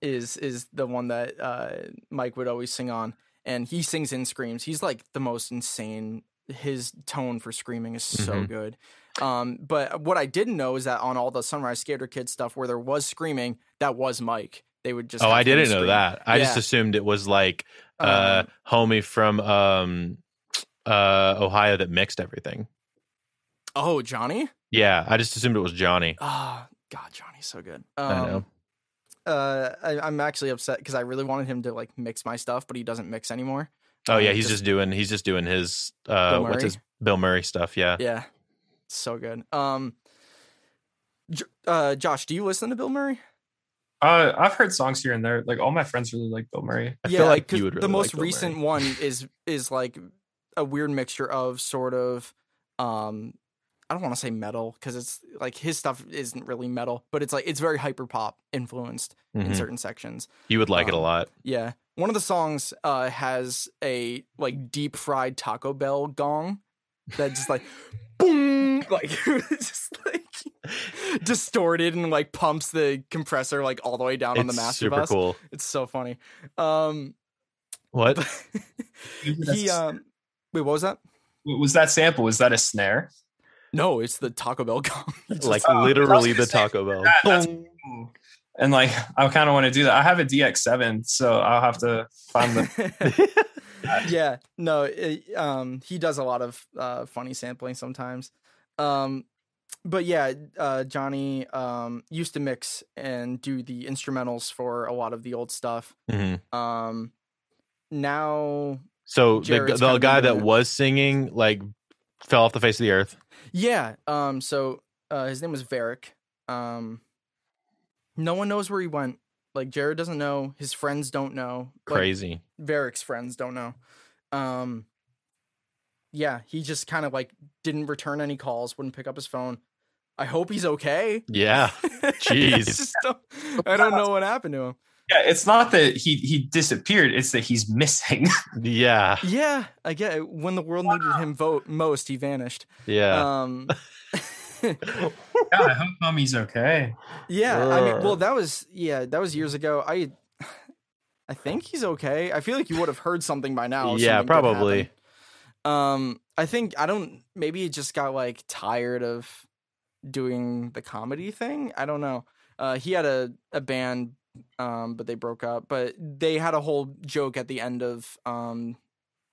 is is the one that uh Mike would always sing on, and he sings in screams. He's like the most insane. His tone for screaming is so Mhm. good. Um, but what I didn't know is that on all the Sunrise Skater Kid stuff where there was screaming, that was Mike. They would just Oh, I didn't know that. I just assumed it was like uh Um, homie from um uh Ohio that mixed everything. oh, Johnny. Yeah, I just assumed it was Johnny. Oh God, Johnny's so good. Um, I know. uh, I, I'm actually upset because I really wanted him to like mix my stuff, but he doesn't mix anymore. Oh yeah, um, he's just- just doing he's just doing his uh what's his Bill Murray stuff, yeah. Yeah, so good. Um, J- uh, Josh, do you listen to Bill Murray? Uh, I've heard songs here and there. Like all my friends really like Bill Murray. I feel like 'cause you would the most like recent Murray. one is is like a weird mixture of sort of um I don't want to say metal because it's like his stuff isn't really metal, but it's like it's very hyper pop influenced in Mhm. certain sections. You would like it a um, lot. Yeah. One of the songs uh has a like deep fried Taco Bell gong that just like boom like <laughs> just like distorted and like pumps the compressor like all the way down on the It's master super bus. cool. It's so funny. Um What? <laughs> he um wait, what was that? Was that sample? Was that a snare? No, it's the Taco Bell gong. <laughs> Like Oh, literally gonna the say Taco Bell. that, cool. And like, I kind of want to do that. I have a DX7, so I'll have to find the. Yeah, no, it, um, he does a lot of uh, funny sampling sometimes. Um, but yeah, uh, Johnny um, used to mix and do the instrumentals for a lot of the old stuff. Mhm. Um, now, So the, Jared's the kinda guy that was singing like fell off the face of the earth. yeah, um, so uh, his name was Varick. Um, no one knows where he went. Like Jared doesn't know. His friends don't know. Crazy. Varick's friends don't know. Um, yeah, he just kind of like didn't return any calls, wouldn't pick up his phone. I hope he's okay. Yeah. I <laughs> Jeez. just don't- I don't know what happened to him. Yeah, it's not that he he disappeared; it's that he's missing. <laughs> Yeah. Yeah, I get it. When the world needed him vote most, he vanished. Yeah. Um, <laughs> yeah, I hope mommy's okay. yeah, I mean, well, that was yeah, that was years ago. I, I think he's okay. I feel like you would have heard something by now. Yeah, probably. Um, I think I don't. Maybe he just got like tired of doing the comedy thing. I don't know. Uh, he had a a band, um, but they broke up. But they had a whole joke at the end of um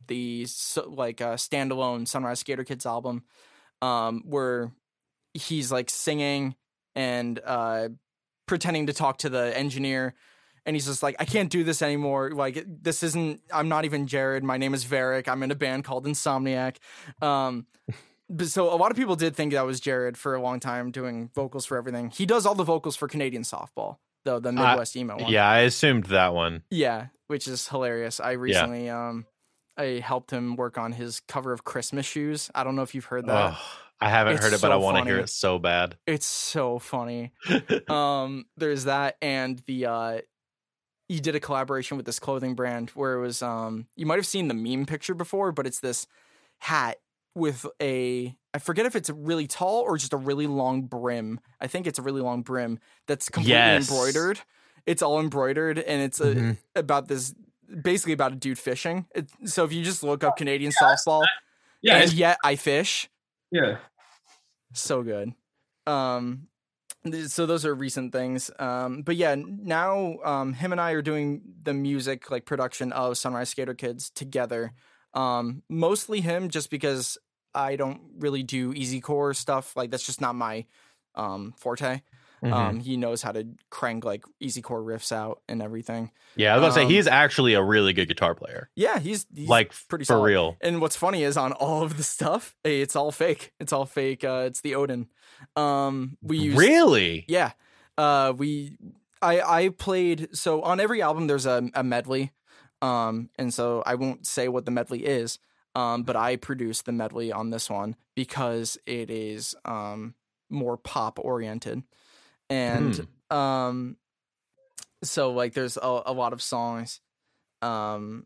the so, like uh, standalone Sunrise Skater Kids album, um, where he's like singing and uh pretending to talk to the engineer. And he's just like i can't do this anymore. Like this isn't i'm not even jared. My name is varick i'm in a band called insomniac. Um <laughs> but so a lot of people did think that was jared for a long time doing vocals for everything. He does all the vocals for canadian softball though the midwest emo one. Yeah, I assumed that one. yeah which is hilarious. I recently um i helped him work on his cover of christmas shoes. I don't know if you've heard that. Oh, I haven't It's heard it, but I want to hear it so bad. <laughs> It's so funny. <laughs> um there's that and the uh you did a collaboration with this clothing brand where it was um you might have seen the meme picture before but it's this hat with a I forget if it's really tall or just a really long brim. I think it's a really long brim that's completely Yes. embroidered. It's all embroidered and it's a, Mhm. about this basically about a dude fishing. It, so if you just look up Canadian softball Yeah, and yet I fish, yeah. so good. Um, so those are recent things. Um, but yeah, now um, him and I are doing the music like production of Sunrise Skater Kids together. Um, mostly him, just because I don't really do easy core stuff. Like that's just not my um, forte. Mhm. Um, he knows how to crank like easy core riffs out and everything. yeah, I was gonna um, say he's actually a really good guitar player. Yeah, he's, he's like pretty for solid. real. And what's funny is on all of the stuff, eh, it's all fake. It's all fake. Uh, it's the Odin. Um, we use Really? Yeah. Uh we I I played so on every album there's a, a medley. Um and so I won't say what the medley is. Um but I produced the medley on this one because it is um more pop oriented. And um so like there's a, a lot of songs um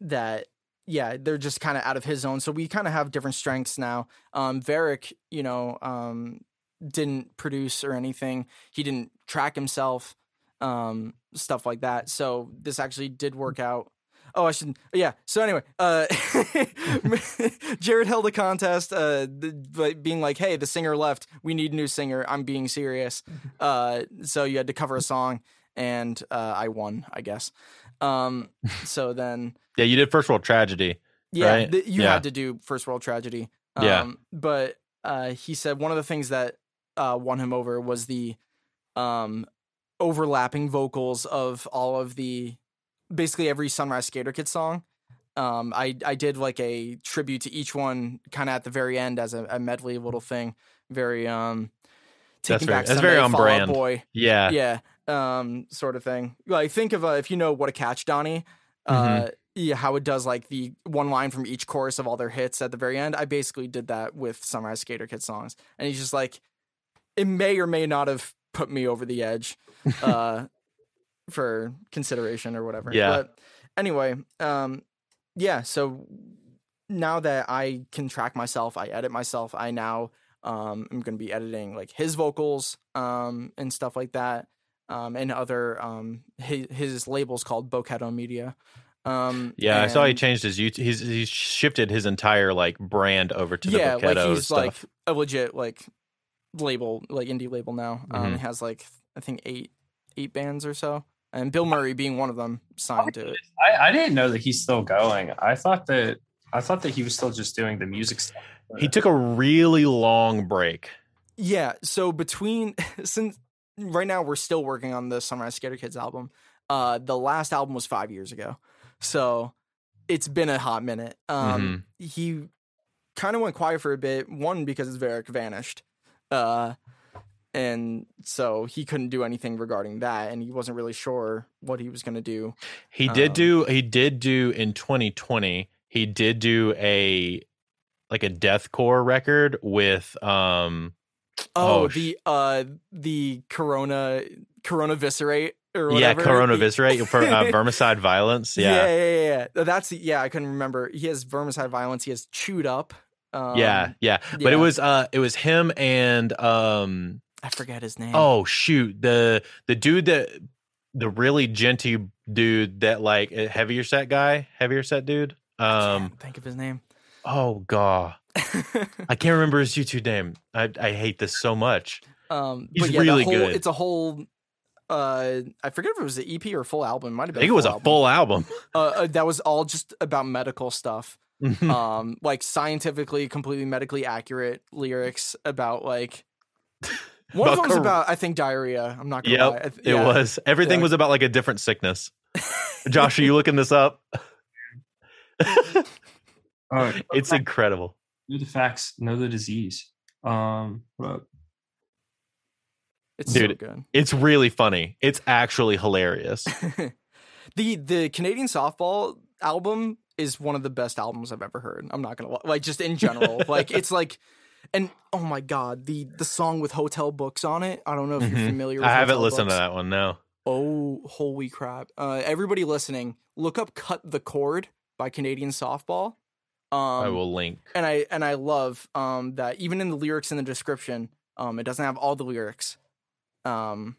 that yeah, they're just kind of out of his zone. So we kind of have different strengths now. Um Varick, you know, um didn't produce or anything. He didn't track himself, um, stuff like that. So this actually did work out. Oh, I shouldn't. Yeah. So anyway, uh, <laughs> Jared held a contest, uh, th- being like, "Hey, the singer left. We need a new singer." I'm being serious. <laughs> Uh, so you had to cover a song, and uh, I won, I guess. Um, <laughs> so then Yeah, you did First World Tragedy. yeah, right? th- you Yeah. had to do first world tragedy. Um, Yeah. but uh, he said one of the things that uh, won him over was the um, overlapping vocals of all of the basically every Sunrise Skater Kid song. Um, I I did like a tribute to each one, kind of at the very end as a, a medley little thing. Very um, That's taking very- back that's very on Fall Out brand. Boy Yeah. yeah um sort of thing like think of uh, if you know what a catch donnie uh Mm-hmm. yeah how it does like the one line from each chorus of all their hits at the very end i basically did that with sunrise skater kid songs and he's just like it may or may not have put me over the edge uh for consideration or whatever Yeah. but anyway um yeah so now that i can track myself i edit myself i now um am going to be editing like his vocals um and stuff like that um and other um his, his labels called Boketo Media um Yeah, I saw he changed his YouTube. He's he's shifted his entire like brand over to the yeah like Boketo he's stuff. like a legit like label like indie label now um Mhm. he has like i think eight eight bands or so and bill murray being one of them signed to it I, I didn't know that he's still going. I thought that I thought that he was still just doing the music stuff. he took a really long break. Yeah, so between <laughs> since right now we're still working on the Sunrise Skater Kids album. Uh the last album was 5 years ago. So it's been a hot minute. Um he kind of went quiet for a bit, one because Varric vanished. Uh and so he couldn't do anything regarding that and he wasn't really sure what he was going to do. He did Um, do he did do in 2020. He did do a like a deathcore record with um Oh, Oh, the uh the Corona Corona Viscerate or yeah. Corona <laughs> Viscerate for uh, Vermicide Violence. Yeah. Yeah. yeah, yeah, yeah. That's yeah. I couldn't remember. He has vermicide violence. He has chewed up. Um, yeah, yeah, But it was uh it was him and um I forget his name. oh shoot, the the dude that the really genty dude that like heavier set guy, heavier set dude. I Um can't think of his name. oh god. <laughs> I can't remember his YouTube name. I I hate this so much. um, He's yeah, really whole, good. It's a whole. Uh, I forget if it was an EP or a full album. Might have been. I think it was a full album. Uh, uh, that was all just about medical stuff. um, like scientifically, completely medically accurate lyrics about like. One of About them was about, I think, diarrhea. I'm not gonna lie. I Yep, th- it was. Everything Yeah. was about like a different sickness. <laughs> Josh, are you looking this up? <laughs> Oh, It's incredible. know the facts, know the disease. Um, hold up. It's Dude. so good. It's really funny. It's actually hilarious. <laughs> the the Canadian softball album is one of the best albums I've ever heard. I'm not gonna li- like just in general. like it's like, and oh my god, the the song with hotel books on it. I don't know if you're Mhm. familiar. with I haven't listened Books. to that one. No. Oh, holy crap! Uh, everybody listening, look up "Cut the Cord" by Canadian Softball. Um, I will link. and I and I love um that even in the lyrics in the description, um, it doesn't have all the lyrics, um,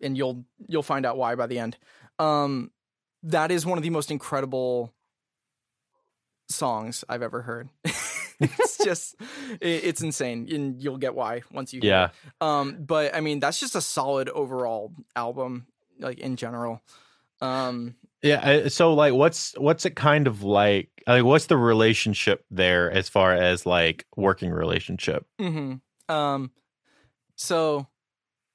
and you'll you'll find out why by the end. Um, that is one of the most incredible songs I've ever heard. <laughs> <laughs> it's just it, it's insane, and you'll get why once you Yeah. Um, but I mean that's just a solid overall album, like in general. Um, Yeah. So like, what's what's it kind of like? Like, what's the relationship there as far as like working relationship? Mm-hmm. Um, so,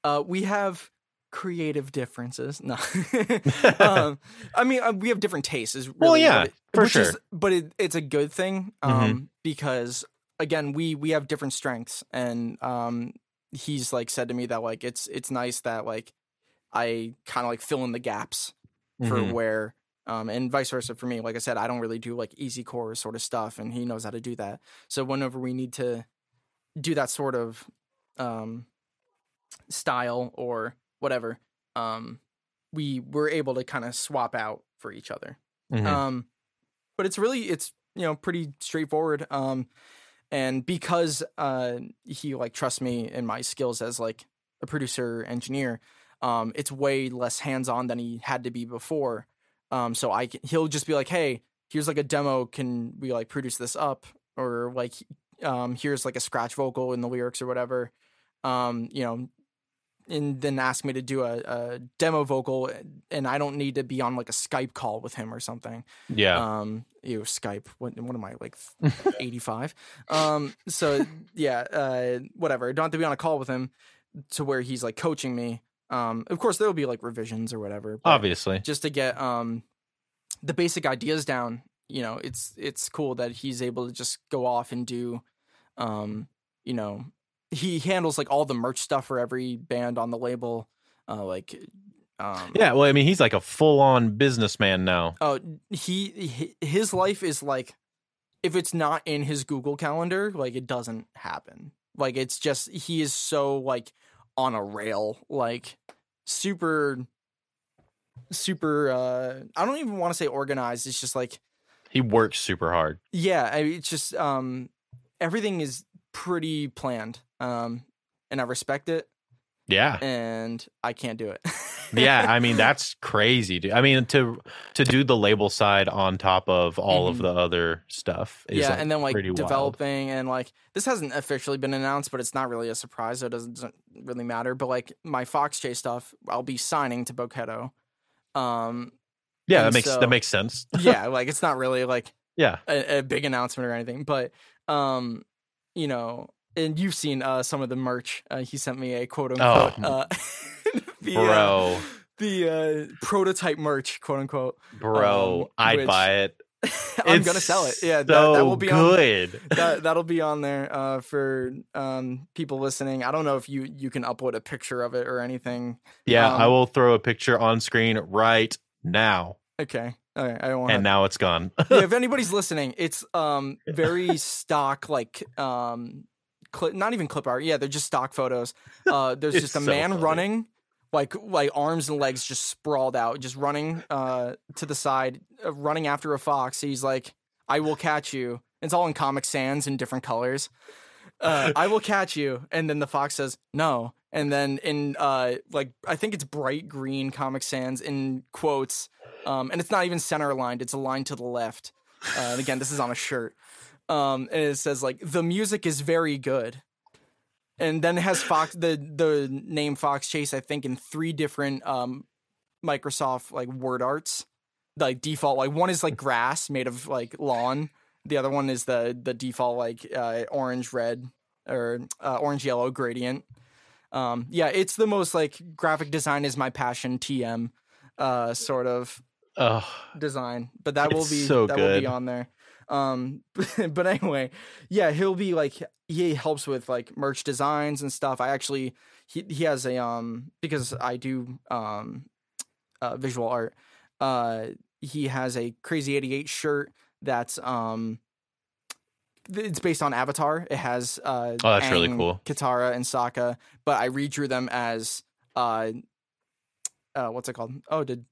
uh, we have creative differences. No, <laughs> <laughs> um, I mean, uh, we have different tastes. Is Well, really yeah, it- for which is- sure. but it, it's a good thing. Um, Mhm. because again, we we have different strengths, and um, he's like said to me that like it's it's nice that like I kind of like fill in the gaps for Mhm. where um and vice versa for me like i said i don't really do like easy core sort of stuff and he knows how to do that so whenever we need to do that sort of um style or whatever um we were able to kind of swap out for each other. Mhm. um but it's really it's you know pretty straightforward um and because uh he like trusts me in my skills as like a producer engineer um it's way less hands on than he had to be before. Um so i can, he'll just be like hey here's like a demo. Can we like produce this up? Or like um here's like a scratch vocal in the lyrics or whatever. Um you know and then ask me to do a, a demo vocal and i don't need to be on like a skype call with him or something yeah. um, you Skype. What what am I like? <laughs> Eighty five. um. So yeah. Uh. Whatever. Don't have to be on a call with him to where he's like coaching me. Um. Of course, there will be like revisions or whatever. Obviously. Just to get um, the basic ideas down. You know, it's it's cool that he's able to just go off and do, um, you know, he handles like all the merch stuff for every band on the label. Uh, like, um, Yeah. Well, I mean, he's like a full on businessman now. Oh, he, his life is like if it's not in his Google calendar, like it doesn't happen. Like it's just he is so like on a rail, like super super uh I don't even want to say organized. It's just like He works super hard. yeah, I, it's just um everything is pretty planned. Um and I respect it Yeah. and I can't do it. <laughs> yeah. I mean, that's crazy, dude. I mean, to to do the label side on top of all of Mhm. the other stuff. Is yeah, like, and then like pretty wild. developing and like this hasn't officially been announced, but it's not really a surprise, so it doesn't, doesn't really matter. But like my Fox Chase stuff, I'll be signing to Boketo. Um, Yeah, that makes so- that makes sense. yeah, <laughs> like it's not really like Yeah. a, a big announcement or anything, but um, you know, and you've seen uh some of the merch. Uh, he sent me a quote unquote Oh, uh, <laughs> the, uh, Bro. the uh, prototype merch, quote unquote. Bro, um, I'd buy it. <laughs> I'm It's gonna sell it. Yeah, that, so that will be on good. <laughs> that that'll be on there uh, for um, people listening. I don't know if you you can upload a picture of it or anything. yeah, I um, will throw a picture on screen right now. Okay, right. I don't want. And now it's gone. <laughs> yeah, if <laughs> anybody's listening, it's um very <laughs> stock like um not even clip art. Yeah, they're just stock photos. Uh, there's just a so man funny. running. Like like arms and legs just sprawled out, just running uh to the side, uh, running after a fox. He's like, "I will catch you." It's all in Comic Sans in different colors. uh, I will catch you. And then the fox says, no. And then in uh, like I think it's bright green Comic Sans in quotes, um, and it's not even center aligned. It's aligned to the left. Uh, and again, this is on a shirt. Um, and it says like the music is very good. And then it has Fox the the name Fox Chase, I think, in three different um Microsoft like word arts. Like default, like one is like grass made of like lawn. The other one is the the default like uh, orange red or uh, orange yellow gradient. Um, yeah, it's the most like graphic design is my passion TM uh, sort of Design, but that will be so that will be on there. Um, <laughs> but anyway, yeah, he'll be like he helps with like merch designs and stuff. I actually he he has a um because I do um uh, visual art. Uh, he has a Crazy 88 shirt that's um it's based on Avatar. It has uh Oh, that's really cool. Katara and Sokka, but I redrew them as uh uh what's it called? Oh, did,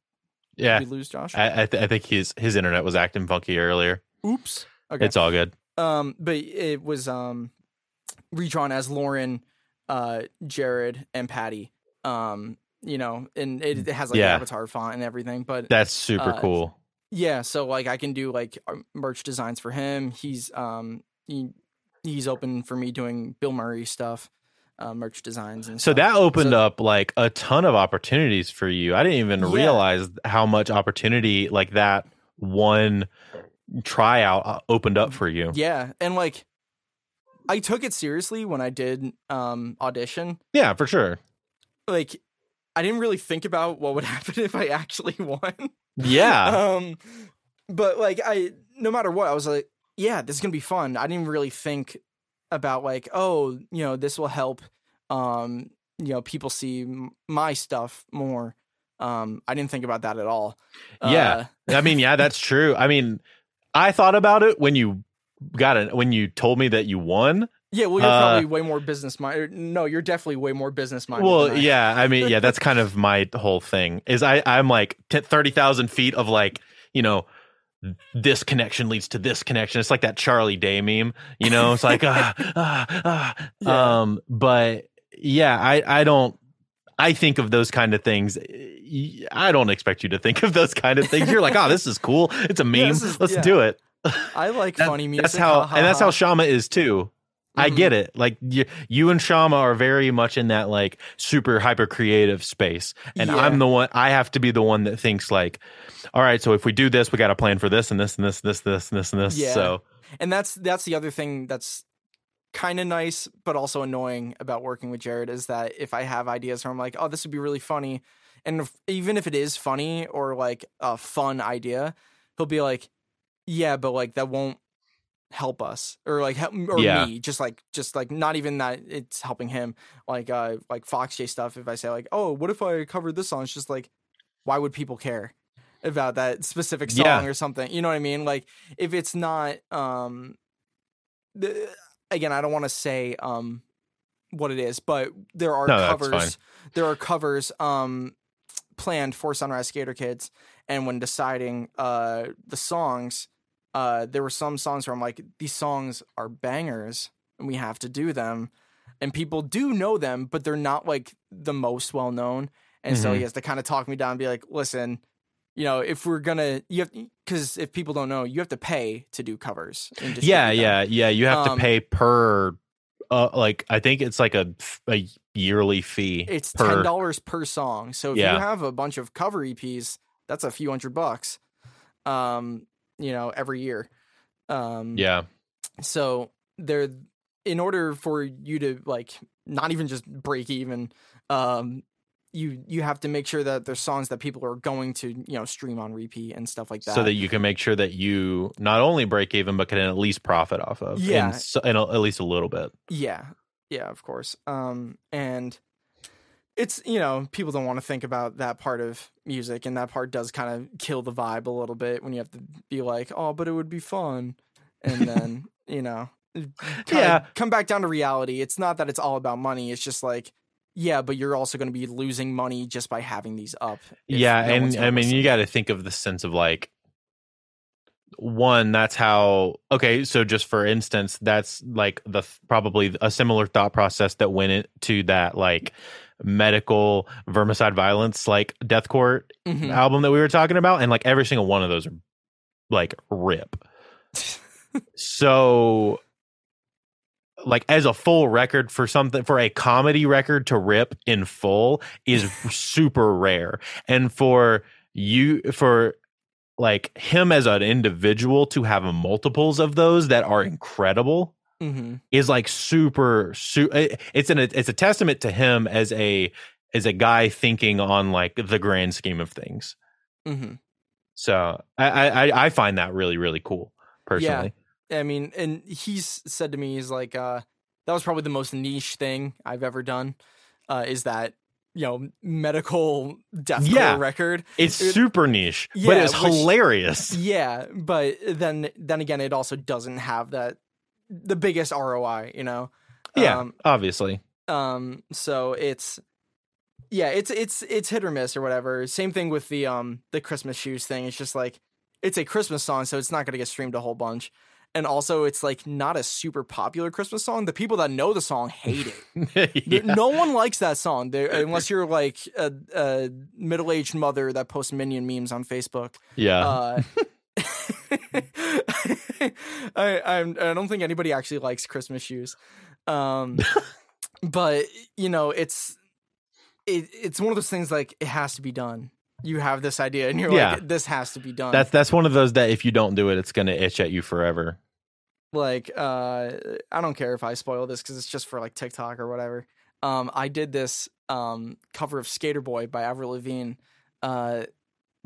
did Yeah, we lose Josh? I I, th- I think his his internet was acting funky earlier. Oops. Okay. It's all good. Um, but it was um redrawn as Lauren, uh, Jared, and Patty. Um, you know, and it, it has like Yeah. Avatar font and everything. But That's super Uh, cool. yeah, so like I can do like uh, merch designs for him. He's um he, he's open for me doing Bill Murray stuff, uh, merch designs and So stuff. that opened So- up like a ton of opportunities for you. I didn't even Yeah. realize how much opportunity like that one tryout uh, opened up for you. Yeah, and like I took it seriously when I did um audition. Yeah, for sure. Like I didn't really think about what would <laughs> happen if I actually won. Yeah. <laughs> um but like i no matter what i was like yeah this is gonna be fun i didn't really think about like oh you know this will help um you know people see m- my stuff more um i didn't think about that at all Yeah. Uh, I mean, yeah, that's <laughs> true. I mean, I thought about it when you got it when you told me that you won. yeah well you're Uh, probably way more business minded no you're definitely way more business minded Well, yeah, I mean, yeah, that's kind of my whole thing. Is I I'm like t- thirty thousand feet of like you know this connection leads to this connection. It's like that Charlie Day meme, you know. It's like ah <laughs> ah ah. Yeah. Um, but yeah, I I don't. I think of those kind of things. I don't expect you to think of those kind of things. You're like, oh, this is cool. It's a <laughs> meme. this is- Let's yeah. do it. i like That- funny music That's how, ha, ha, and that's how Shama is too. I get mm-hmm. it. Like you, you and Shama are very much in that like super hyper creative space, and Yeah. I'm the one. I have to be the one that thinks like, all right, so if we do this, we got to plan for this and this and this, this, this, and this and this. Yeah. So and that's that's the other thing that's kind of nice but also annoying about working with Jared is that if I have ideas where I'm like, oh, this would be really funny, and if, even if it is funny or like a fun idea, he'll be like, yeah, but like that won't help us or like help or Yeah. me just like just like not even that it's helping him like uh like fox j stuff if i say like oh what if i covered this song it's just like why would people care about that specific song Yeah. or something you know what i mean like if it's not um the, again i don't want to say um what it is but there are No, covers there are covers um planned for sunrise skater kids and when deciding uh the songs uh there were some songs where i'm like these songs are bangers and we have to do them and people do know them but they're not like the most well known and so Mhm. he has to kind of talk me down and be like listen you know if we're gonna you have because if people don't know you have to pay to do covers and yeah, them. yeah, yeah. You have Um, to pay per. Uh, like I think it's like a a yearly fee. it's per, ten dollars per song. So if Yeah. you have a bunch of cover EPs, that's a few hundred bucks. Um, you know, every year. Um, Yeah, So there, in order for you to like not even just break even, um, you you have to make sure that there's songs that people are going to you know stream on repeat and stuff like that. so that you can make sure that you not only break even but can at least profit off of. Yeah. in, so, in a, at least a little bit. Yeah. Yeah, of course. Um and it's you know, people don't want to think about that part of music and that part does kind of kill the vibe a little bit when you have to be like, "Oh, but it would be fun." And then, <laughs> you know, Yeah. come back down to reality. It's not that it's all about money. It's just like yeah, but you're also going to be losing money just by having these up. yeah no and i mean you got to think of the sense of like one that's how okay so just for instance that's like the probably a similar thought process that went into that like medical vermicide violence like deathcore Mhm. album that we were talking about and like every single one of those are like rip so like as a full record for something for a comedy record to rip in full is <laughs> super rare and for you for like him as an individual to have multiples of those that are incredible Mhm. is like super su- it's an it's a testament to him as a as a guy thinking on like the grand scheme of things Mm-hmm. so i i i find that really really cool personally I mean, and he's said to me, he's like, uh, that was probably the most niche thing I've ever done. Uh, is that you know medical deathcore Yeah. record. It's It- super niche, yeah, but it's hilarious. Yeah, but then then again, it also doesn't have that the biggest ROI. You know. Yeah, Um, obviously. um so it's yeah it's it's it's hit or miss or whatever same thing with the um the christmas shoes thing it's just like it's a christmas song so it's not going to get streamed a whole bunch and also it's like not a super popular christmas song the people that know the song hate it <laughs> Yeah. no one likes that song They're, unless you're like a, a middle-aged mother that posts minion memes on facebook Yeah. uh, <laughs> <laughs> <laughs> I I'm, I don't think anybody actually likes Christmas shoes, um, <laughs> but you know it's it, it's one of those things like it has to be done. You have this idea, and you're Yeah. like, this has to be done. that's that's one of those that if you don't do it, it's gonna itch at you forever. like uh, I don't care if I spoil this because it's just for like TikTok or whatever. Um, I did this um cover of Sk8er Boi by Avril Lavigne, uh,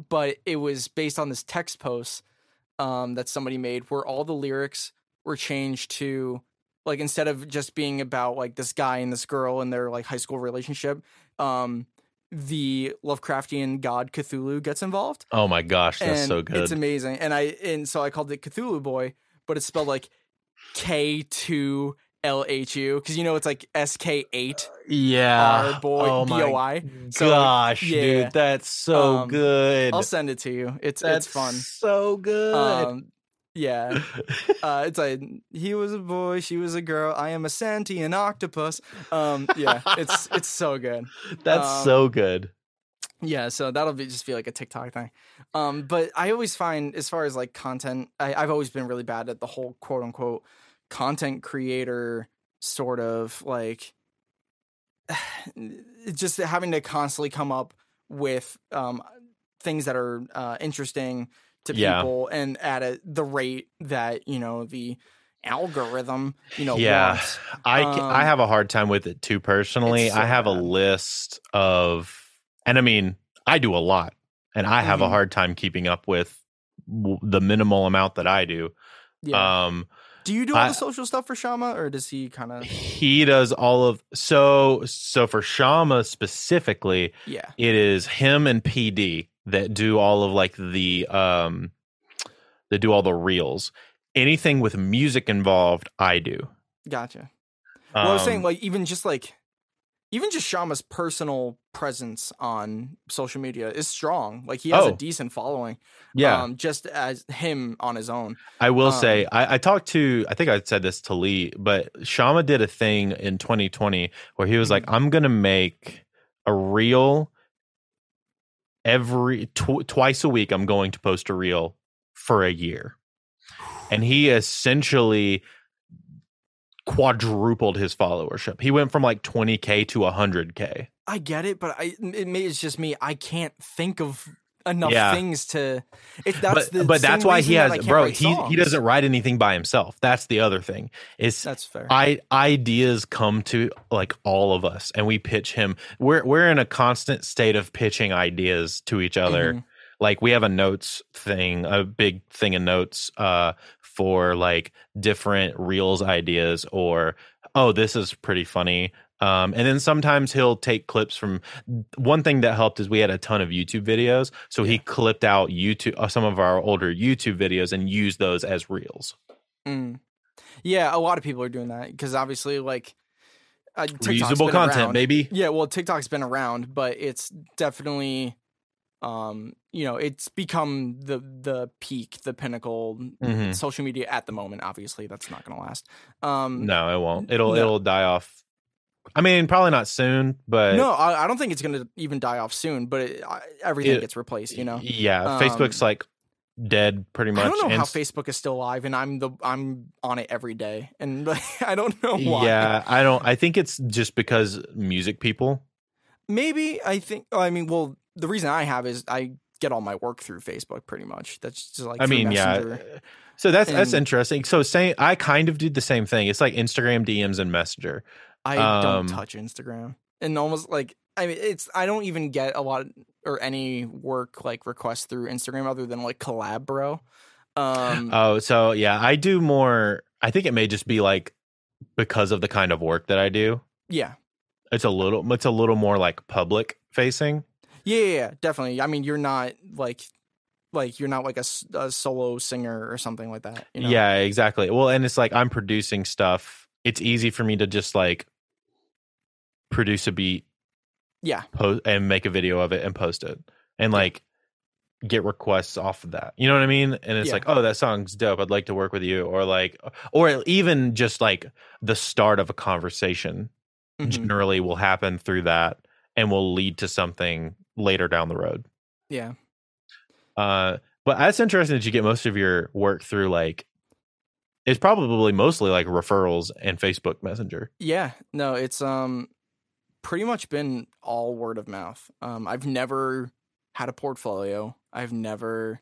but it was based on this text post um, that somebody made where all the lyrics were changed to like instead of just being about like this guy and this girl and their like high school relationship um the lovecraftian god cthulhu gets involved. Oh my gosh that's and so good. it's amazing. And i and so i called it cthulhu boy but it's spelled like k2 LHU because you know it's like SK8. Yeah. Boy, oh B-O-I. So, gosh, yeah. dude, that's so um, good. I'll send it to you. It's that's it's fun. So good. Um, yeah. <laughs> Uh, it's like he was a boy, she was a girl. I am a sentient octopus. Um, yeah, it's <laughs> it's so good. That's um, so good. Yeah, so that'll be just be like a TikTok thing. Um, but I always find as far as like content, I, I've always been really bad at the whole quote unquote content creator sort of like <sighs> just having to constantly come up with um, things that are uh, interesting to Yeah. people and at a, the rate that you know the algorithm you know Yeah. wants. I ca- I um, have a hard time with it too personally. so I have a list of and I mean, I do a lot and I have a Mhm. hard time keeping up with the minimal amount that I do. Yeah. Um Do you do all I- the social stuff for Shama, or does he kind of? he does all of so so for Shama specifically, Yeah. it is him and PD that do all of like the um that do all the reels. Anything with music involved, I do. Gotcha. Well, I was saying, Um, like, even just like, even just Shama's personal presence on social media is strong. Like, he has a Oh. decent following. yeah. Um, just as him on his own. I will Um, say, I, I talked to, I think I said this to Lee, but Shama did a thing in 2020 where he was like, Mm-hmm. I'm going to make a reel every tw- twice a week. I'm going to post a reel for a year. And he <sighs> essentially quadrupled his followership. He went from like 20K to 100K. I get it, but I it may it's just me. I can't think of enough Yeah. things to. It, that's but the but that's why he reason that I has, bro, he, he doesn't write anything by himself. That's the other thing. Is That's fair. I ideas come to like all of us and we pitch him. We're we're in a constant state of pitching ideas to each other. Mhm. Like we have a notes thing, a big thing in notes uh for like different reels ideas or oh this is pretty funny. Um and then sometimes he'll take clips from one thing that helped is we had a ton of YouTube videos. So he clipped out YouTube uh, some of our older YouTube videos and used those as reels. Mm. Yeah, a lot of people are doing that because obviously, like, uh, TikTok's Reusable content, around. baby. Yeah, well, TikTok's been around, but it's definitely, um, you know, it's become the the peak, the pinnacle, Mhm. social media at the moment. Obviously, that's not going to last. Um, No, it won't. It'll No. it'll die off. I mean, probably not soon, but no, I, I don't think it's going to even die off soon. But it, I, everything It- gets replaced. You know, yeah, Um, Facebook's like dead pretty much. I don't know how Facebook is still alive, and I'm the I'm on it every day, and like, <laughs> I don't know why. Yeah, I don't. I think it's just because music people. Maybe I think. I mean, well, the reason I have is I get all my work through Facebook, pretty much. That's just like I mean, Messenger. yeah. So that's that's interesting. So saying I kind of do the same thing. It's like Instagram DMs and Messenger. I Um, don't touch Instagram, and almost like I mean, it's I don't even get a lot or any work like requests through Instagram other than like collab, bro. Um, Oh, so yeah, I do more. I think it may just be like because of the kind of work that I do. yeah, it's a little it's a little more like public facing. Yeah, yeah, definitely. I mean, you're not like like you're not like a, a solo singer or something like that. You know? Yeah, exactly. Well, and it's like I'm producing stuff. It's easy for me to just like produce a beat, yeah, post and make a video of it and post it. And like get requests off of that. You know what I mean? And it's Yeah. like, "Oh, that song's dope. I'd like to work with you." Or like or even just like the start of a conversation Mhm. generally will happen through that and will lead to something later down the road. yeah. Uh, but that's interesting that you get most of your work through like it's probably mostly like referrals and Facebook Messenger. Yeah, no, it's um pretty much been all word of mouth. Um I've never had a portfolio. I've never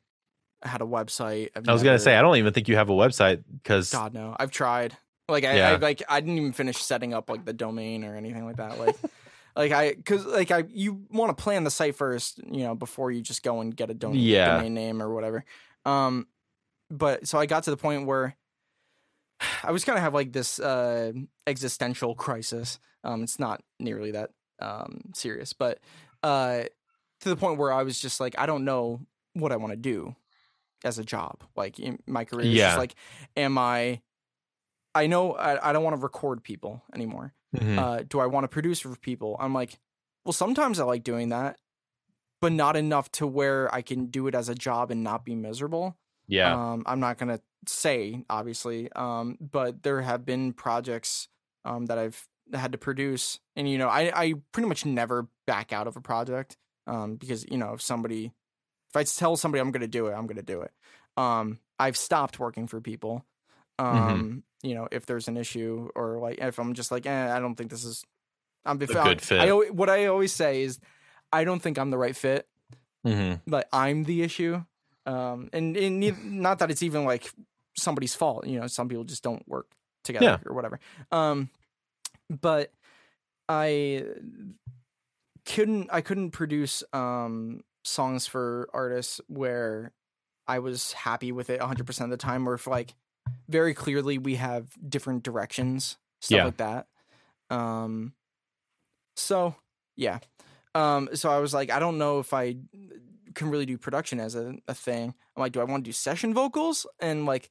had a website. I've I was gonna say I don't even think you have a website because God no. I've tried. Like I, Yeah. I like I didn't even finish setting up like the domain or anything like that. Like <laughs> like I cuz like I you want to plan the site first, you know, before you just go and get a domain Yeah. domain name or whatever. Um but so I got to the point where <sighs> I was kind of have like this uh existential crisis. Um it's not nearly that um serious, but uh to the point where I was just like I don't know what I want to do as a job. Like in my career is Yeah. just like am I I know I, I don't want to record people anymore. Mhm. Uh, do I want to produce for people? I'm like, well, sometimes I like doing that, but not enough to where I can do it as a job and not be miserable. yeah, Um, I'm not gonna say obviously, um, but there have been projects um, that I've had to produce, and you know, I, I pretty much never back out of a project um, because you know, if somebody, if I tell somebody I'm gonna do it, I'm gonna do it. Um, I've stopped working for people. Um, you know, if there's an issue or like if I'm just like, eh, I don't think this is. I'm A I- good fit. I, al- what I always say is, I don't think I'm the right fit Mhm. but I'm the issue. Um, and, and not that it's even like somebody's fault. You know, some people just don't work together Yeah. or whatever. Um, but I couldn't I couldn't produce um songs for artists where I was happy with it 100% of the time or if like very clearly we have different directions stuff Yeah. like that um so yeah um so I was like I don't know if I can really do production as a, a thing I'm like do I want to do session vocals and like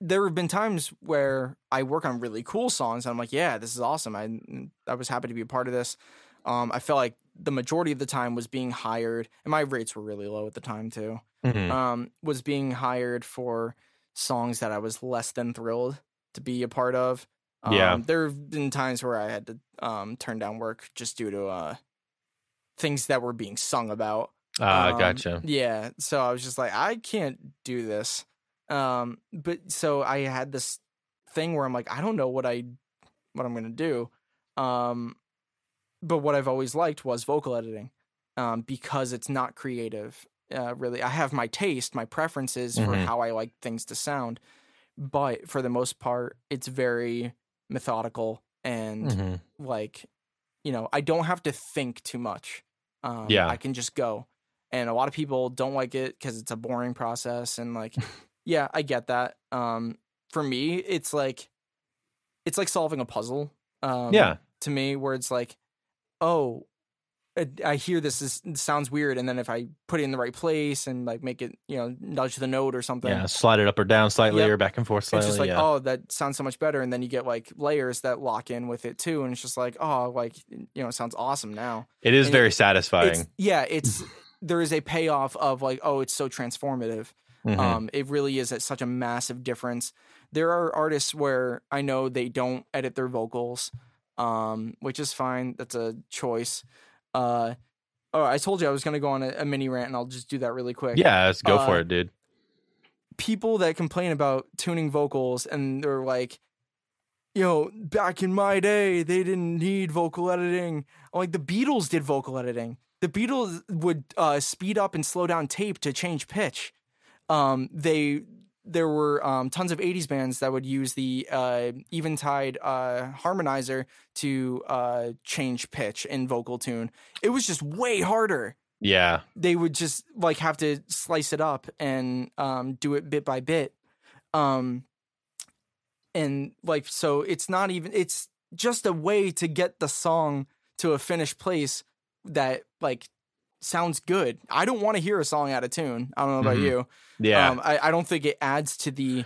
there have been times where I work on really cool songs and I'm like, yeah, this is awesome. I I was happy to be a part of this. Um, I felt like the majority of the time was being hired, and my rates were really low at the time too. Mhm. Um, was being hired for songs that I was less than thrilled to be a part of. Um, Yeah. there have been times where I had to um, turn down work just due to uh, things that were being sung about. Ah, Um, gotcha. Yeah. So I was just like, I can't do this. Um, but so I had this thing where I'm like, I don't know what I what I'm gonna do. Um, but what I've always liked was vocal editing. Um, because it's not creative. Uh, really, I have my taste, my preferences for Mhm. how I like things to sound, but for the most part, it's very methodical and Mhm. like you know i don't have to think too much um Yeah. i can just go and a lot of people don't like it because it's a boring process and like <laughs> yeah i get that um for me it's like it's like solving a puzzle um Yeah. to me where it's like oh I- I hear this, this sounds weird, and then if I put it in the right place and like make it, you know, nudge the note or something, Yeah, slide it up or down slightly Yep. or back and forth slightly. it's just like yeah. oh that sounds so much better and then you get like layers that lock in with it too and it's just like oh like you know it sounds awesome now it is and very it- satisfying. it's yeah it's <laughs> there is a payoff of like oh it's so transformative Mhm. um it really is at such a massive difference there are artists where i know they don't edit their vocals um which is fine that's a choice uh oh i told you i was going to go on a, a mini rant and i'll just do that really quick yeah, let's go for uh, it, dude. people that complain about tuning vocals and they're like, you know, back in my day, they didn't need vocal editing. Like the Beatles did vocal editing. The Beatles would uh, speed up and slow down tape to change pitch. Um, they there were um, tons of '80s bands that would use the uh, Eventide uh, harmonizer to uh, change pitch and vocal tune. It was just way harder Yeah. they would just like have to slice it up and um, do it bit by bit. Um, and like, so it's not even, it's just a way to get the song to a finished place that like sounds good. I don't want to hear a song out of tune. I don't know about Mhm. you. Yeah. Um, I, I don't think it adds to the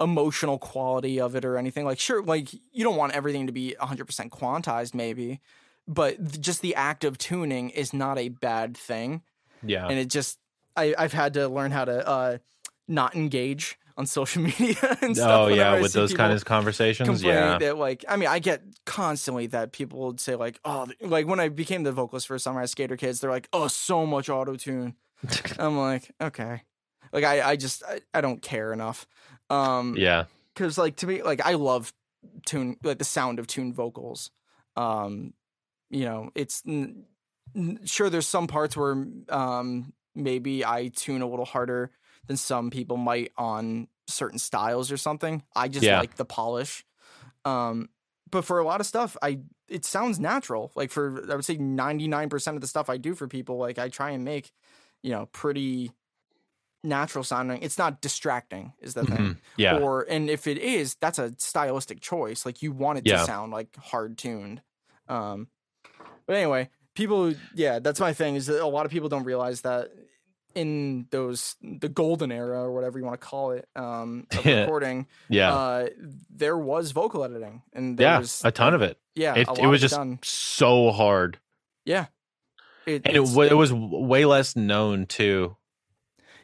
emotional quality of it or anything. Like, sure, like you don't want everything to be 100% quantized, maybe, but just the act of tuning is not a bad thing. yeah. And it just, I, I've had to learn how to uh, not engage on social <laughs> media and stuff. oh yeah, with those kind of conversations. Yeah. that like I mean I get constantly that people would say like oh like when I became the vocalist for Sunrise Skater Kids they're like oh so much auto tune <laughs> I'm like okay like I I just I, I don't care enough um yeah. because like to me like I love tune like the sound of tuned vocals um you know it's n- n- sure there's some parts where um maybe I tune a little harder than some people might on certain styles or something I just Yeah. like the polish um but for a lot of stuff I it sounds natural like for I would say 99% of the stuff I do for people like I try and make you know pretty natural sounding it's not distracting is the thing Mhm. Yeah. or and if it is that's a stylistic choice like you want it Yeah. to sound like hard tuned um but anyway people yeah that's my thing is that a lot of people don't realize that in those the golden era or whatever you want to call it um <laughs> of recording yeah. uh there was vocal editing and there yeah. was a ton of it. yeah It, it was just done. so hard. yeah it, And it, it was way less known too.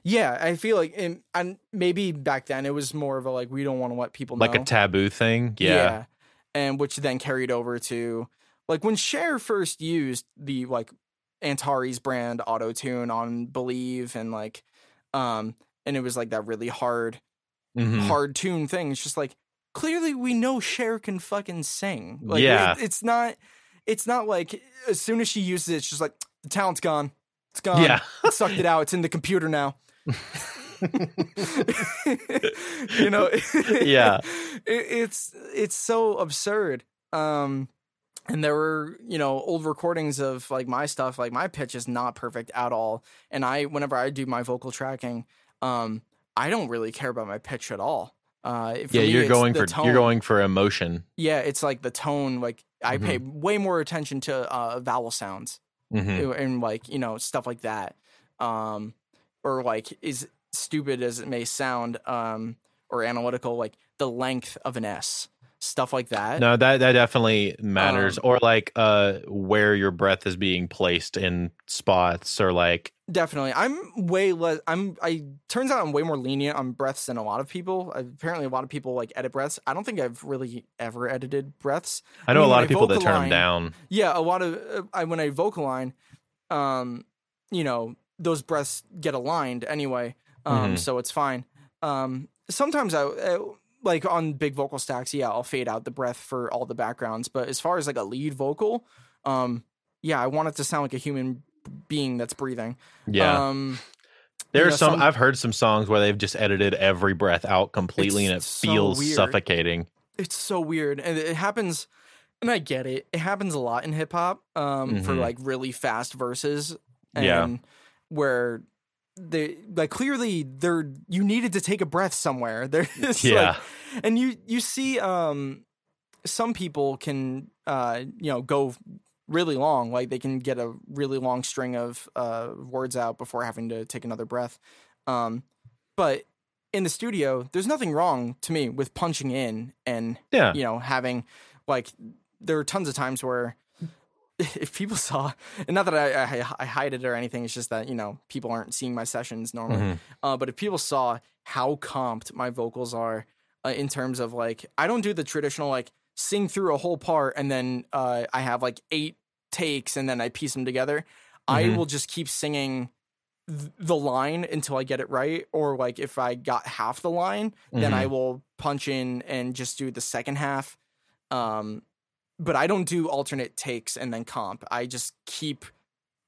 yeah i feel like and, and maybe back then it was more of a like we don't want to let people know Like a taboo thing. Yeah. And which then carried over to like when Cher first used the like Antares brand auto tune on Believe and like um and it was like that really hard Mhm. hard tune thing. It's just like clearly we know Cher can fucking sing. Like Yeah. it- it's not it's not like as soon as she uses it, it's just like the talent's gone. It's gone. Yeah. It sucked it out. It's in the computer now. <laughs> you know <laughs> Yeah. <laughs> it, it's it's so absurd um and there were you know old recordings of like my stuff like my pitch is not perfect at all and i whenever i do my vocal tracking um i don't really care about my pitch at all uh Yeah, me, you're going for tone. you're going for emotion. yeah it's like the tone like i Mhm. pay way more attention to uh vowel sounds Mhm. and like you know stuff like that um or like is stupid as it may sound um or analytical like the length of an s stuff like that No, that that definitely matters. Um, or like uh where your breath is being placed in spots or like definitely i'm way less i'm i turns out i'm way more lenient on breaths than a lot of people apparently a lot of people like edit breaths i don't think i've really ever edited breaths I know mean, a lot of I people that turn them down. Yeah, a lot of uh, I when I vocal line, um, you know, those breaths get aligned anyway, um, Mhm. so it's fine. Um, sometimes I, uh like on big vocal stacks, yeah, I'll fade out the breath for all the backgrounds, but as far as like a lead vocal, um, yeah, I want it to sound like a human being that's breathing. Yeah. Um, There are know, some, some- I've heard some songs where they've just edited every breath out completely and it so feels weird. suffocating. it's so weird and it happens and i get it it happens a lot in hip-hop um for Mhm. like really fast verses and Yeah. where they like clearly they're you needed to take a breath somewhere <laughs> there's Yeah. like, and you you see um some people can uh you know go really long like they can get a really long string of uh words out before having to take another breath um but in the studio there's nothing wrong to me with punching in and Yeah. you know having like there are tons of times where <laughs> if people saw and not that I, I I hide it or anything it's just that you know people aren't seeing my sessions normally Mhm. uh, but if people saw how comped my vocals are uh, in terms of like I don't do the traditional like sing through a whole part and then uh, I have like eight takes and then I piece them together. I Mhm. will just keep singing th- the line until I get it right, or like if I got half the line, then Mm-hmm. I will punch in and just do the second half. Um, but I don't do alternate takes and then comp. I just keep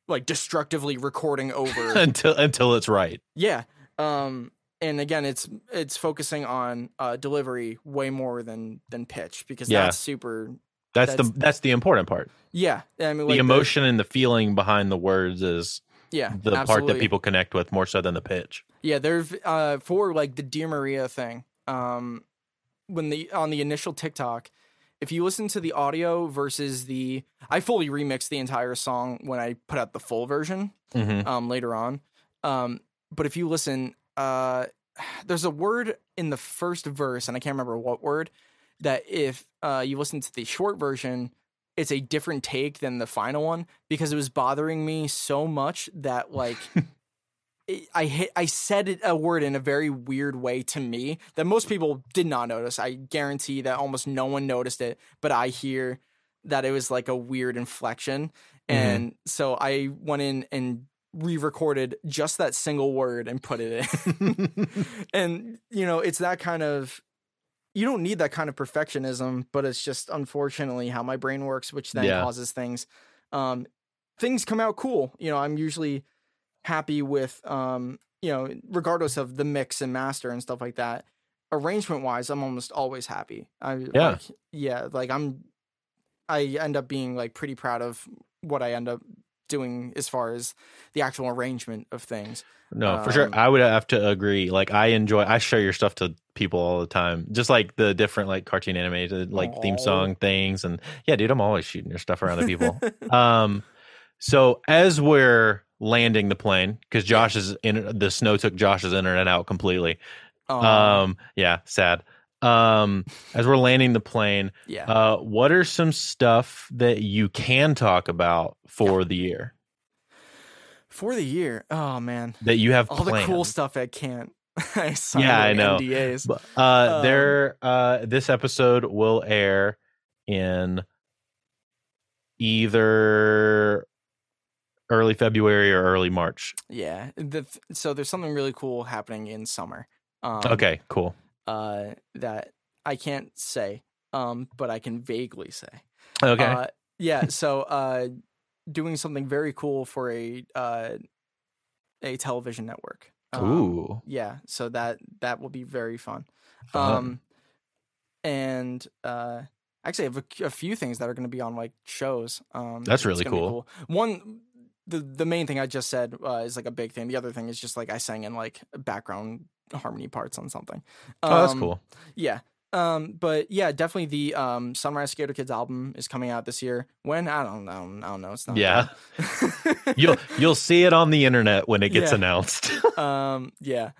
like destructively recording <laughs> over until until it's right. yeah. Um and again it's it's focusing on uh delivery way more than than pitch because Yeah. that's super That's, That's- the that's the important part. yeah. I mean the like emotion and the feeling behind the words is yeah, the part that people connect with more so than the pitch. Yeah, there's uh for like the Dear Maria thing. Um when the on the initial TikTok, if you listen to the audio versus the I fully remixed the entire song when I put out the full version Mhm. um later on. Um but if you listen uh <sighs> there's a word in the first verse and I can't remember what word that if uh you listen to the short version it's a different take than the final one because it was bothering me so much that like <laughs> I hit I said it, a word in a very weird way to me that most people did not notice. I guarantee that almost no one noticed it, but I hear that it was like a weird inflection. And so I went in and re-recorded just that single word and put it in. <laughs> and you know, it's that kind of you don't need that kind of perfectionism, but it's just unfortunately how my brain works, which then Yeah. causes things. Um, things come out cool. You know, I'm usually happy with, um, you know, regardless of the mix and master and stuff like that. Arrangement wise, I'm almost always happy. I Yeah. like, yeah, like I'm, I end up being like pretty proud of what I end up doing as far as the actual arrangement of things. No, for sure. Um, I would have to agree. Like I enjoy I show your stuff to people all the time. Just like the different like cartoon animated like theme song things and yeah, dude, I'm always shooting your stuff around to people. <laughs> um so as we're landing the plane cuz Josh is in the snow took Josh's internet out completely. Um, Um yeah, sad. Um <laughs> as we're landing the plane, yeah. uh what are some stuff that you can talk about for the year For the year, oh man, that you have all the cool stuff I can't. <laughs> I signed Yeah, I know. NDAs. But, uh, there. Uh, this episode will air in either early February or early March. Yeah. The, so there's something really cool happening in summer. Um, okay, cool. Uh, that I can't say, um, but I can vaguely say. Okay, Uh, yeah. <laughs> So, uh, doing something very cool for a uh, a television network. Um, ooh, Yeah. So that that will be very fun. Um, and uh, actually, I have a, a few things that are going to be on like shows. Um, That's really gonna cool. One, the the main thing I just said uh, is like a big thing. The other thing is just like I sang in like background harmony parts on something. oh, that's Um, cool. Yeah. Um, but yeah, definitely the um Sunrise Skater Kids album is coming out this year. When I don't know, I don't know. It's not. Yeah, you'll you'll see it on the internet when it gets Yeah. announced. <laughs> um yeah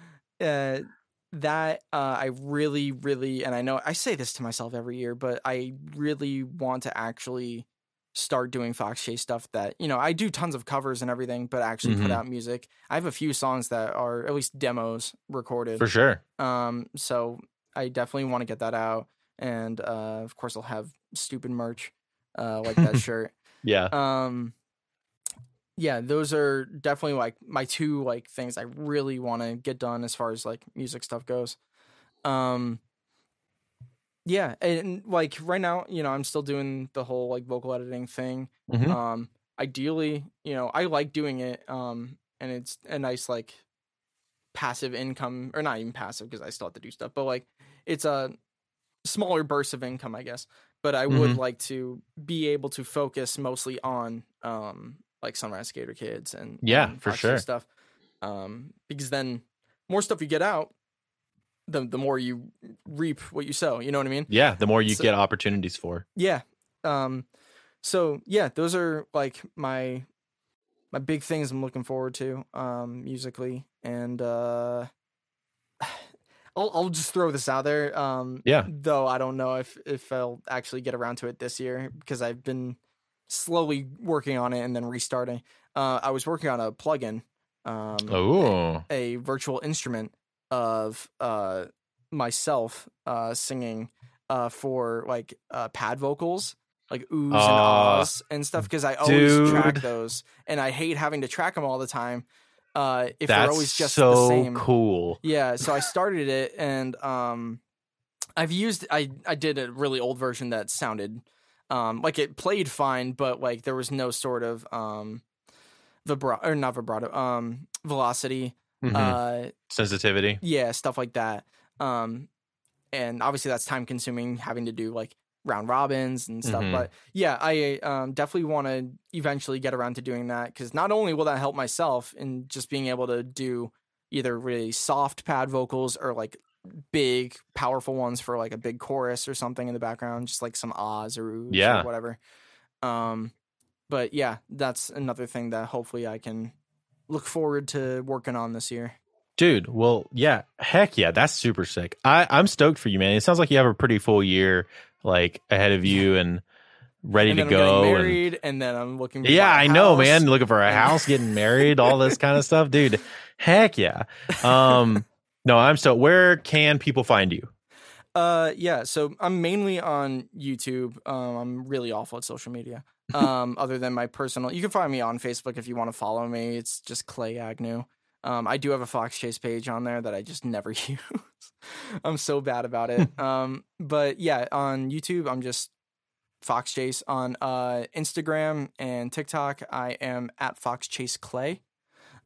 uh that uh i really really and i know i say this to myself every year but i really want to actually start doing fox chase stuff that you know i do tons of covers and everything but actually put Mhm. out music i have a few songs that are at least demos recorded For sure. um so i definitely want to get that out and uh of course i'll have stupid merch uh like that <laughs> shirt Yeah. um yeah those are definitely like my two like things i really want to get done as far as like music stuff goes um yeah and like right now you know i'm still doing the whole like vocal editing thing Mhm. um ideally you know i like doing it um and it's a nice like passive income or not even passive because i still have to do stuff but like it's a smaller burst of income i guess but i would Mhm. like to be able to focus mostly on um like sunrise skater kids and Yeah, and for sure. stuff um because then more stuff you get out the the more you reap what you sow you know what i mean Yeah. The more you So- get opportunities for. yeah um so yeah those are like my my big things i'm looking forward to um musically and uh <sighs> I'll, I'll just throw this out there um Yeah. though i don't know if if i'll actually get around to it this year because i've been slowly working on it and then restarting uh i was working on a plugin um Oh. a virtual instrument of uh myself uh singing uh for like uh pad vocals like oohs and ahs and stuff because I always track those and I hate having to track them all the time uh if they're always just so the same cool. yeah so I started it and um I've used I I did a really old version that sounded um like it played fine but like there was no sort of um vibrato or not vibrato um velocity Mhm. uh Sensitivity. yeah stuff like that um and obviously that's time consuming having to do like round robins and stuff Mhm. but yeah i um definitely want to eventually get around to doing that because not only will that help myself in just being able to do either really soft pad vocals or like big, powerful ones for like a big chorus or something in the background, just like some ahs or oohs Yeah. or whatever. Um, but yeah, that's another thing that hopefully I can look forward to working on this year. Dude, well, yeah, heck yeah, that's super sick. I I'm stoked for you, man. It sounds like you have a pretty full year like ahead of you and ready and to I'm go. getting and- married, and, then I'm looking. yeah, I know, man. Looking for a house, getting <laughs> married, all this kind of stuff, dude. Heck yeah. Um, <laughs> no, I'm so. Where can people find you? Uh, yeah. So I'm mainly on YouTube. Um, I'm really awful at social media. <laughs> Um, other than my personal, you can find me on Facebook if you want to follow me. It's just Clay Agnew. Um, I do have a Fox Chase page on there that I just <laughs> never use. I'm so bad about it. <laughs> um, but yeah, on YouTube, I'm just Fox Chase. On uh Instagram and TikTok, I am at Fox Chase Clay.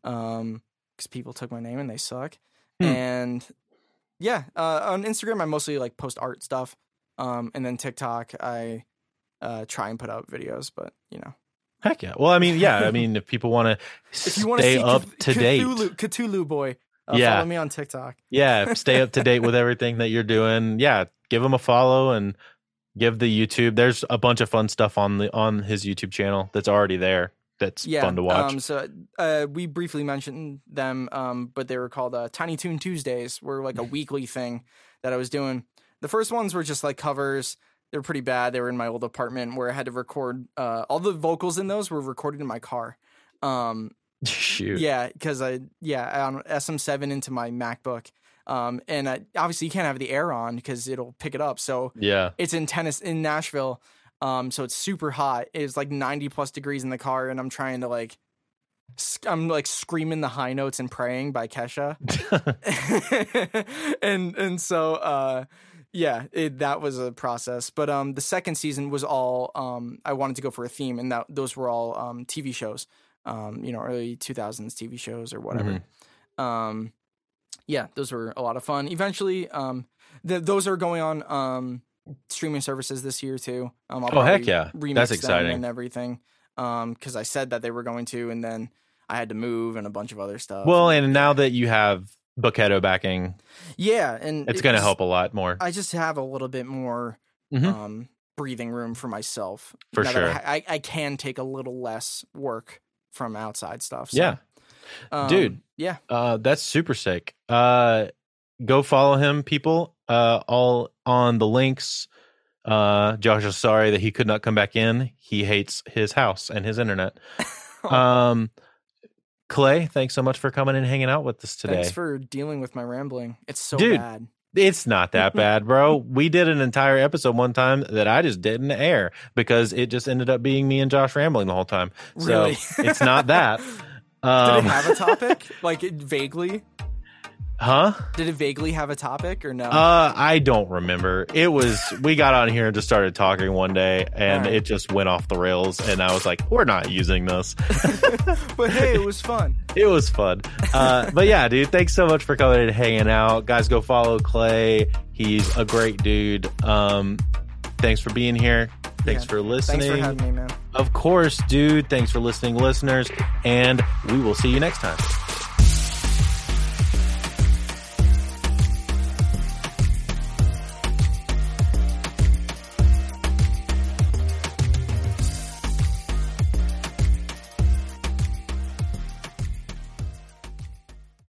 Um, because people took my name and they suck. Hmm. And yeah, uh, on Instagram I mostly like post art stuff. Um, and then TikTok I uh try and put out videos, but you know, Heck yeah. Well, I mean, yeah. I mean, <laughs> if people want to if you want to stay up Cth- to date, Cthulhu, Cthulhu boy, uh, Yeah. follow me on TikTok. <laughs> yeah, stay up to date with everything that you're doing. Yeah, give him a follow and give the YouTube. There's a bunch of fun stuff on the on his YouTube channel that's already there. That's Yeah, fun to watch. Um, so uh, we briefly mentioned them, um, but they were called uh, Tiny Toon Tuesdays. Were like a weekly thing that I was doing. The first ones were just like covers. They were pretty bad. They were in my old apartment where I had to record. Uh, all the vocals in those were recorded in my car. Um, <laughs> Shoot. yeah, because I yeah on SM7 into my MacBook. Um, and I, obviously you can't have the air on because it'll pick it up. So Yeah. it's in tennis in Nashville. Um, so it's super hot. It's like 90 plus degrees in the car, and I'm trying to like, sc- I'm like screaming the high notes and praying by Kesha. <laughs> <laughs> and and so uh yeah, it, that was a process. But um the second season was all um I wanted to go for a theme and that those were all um TV shows. Um, you know, early 2000s TV shows or whatever. Um yeah, those were a lot of fun. Eventually, um th- those are going on um streaming services this year too. Um, I'll Oh, heck yeah. remix That's them exciting. and everything. Um, because I said that they were going to, and then I had to move and a bunch of other stuff. Well, and now that you have Bucketto backing, yeah, and it's it going to help a lot more. I just have a little bit more Mhm. um breathing room for myself. For now that I sure. I, I can take a little less work from outside stuff. so, Yeah. um, Dude. Yeah, Uh, that's super sick. Uh, go follow him, people. Uh, all on the links. Uh, Josh is sorry that he could not come back in. He hates his house and his internet. <laughs> um, Clay, thanks so much for coming and hanging out with us today. thanks for dealing with my rambling. It's so Dude. bad. It's not that <laughs> bad, bro. we did an entire episode one time that I just didn't air because it just ended up being me and Josh rambling the whole time. Really? So it's not that. Uh <laughs> did Um, it have a topic? like it vaguely? Huh? Did it vaguely have a topic or no? Uh, I don't remember. It was we got on here and just started talking one day, and Alright. it just went off the rails. And I was like, "We're not using this." <laughs> but hey, it was fun. <laughs> it was fun. Uh, but yeah, dude, thanks so much for coming and hanging out, guys. Go follow Clay. He's a great dude. Um, thanks for being here. Thanks Yeah. for listening. Thanks for having me, man. Of course, dude. Thanks for listening, listeners, and we will see you next time.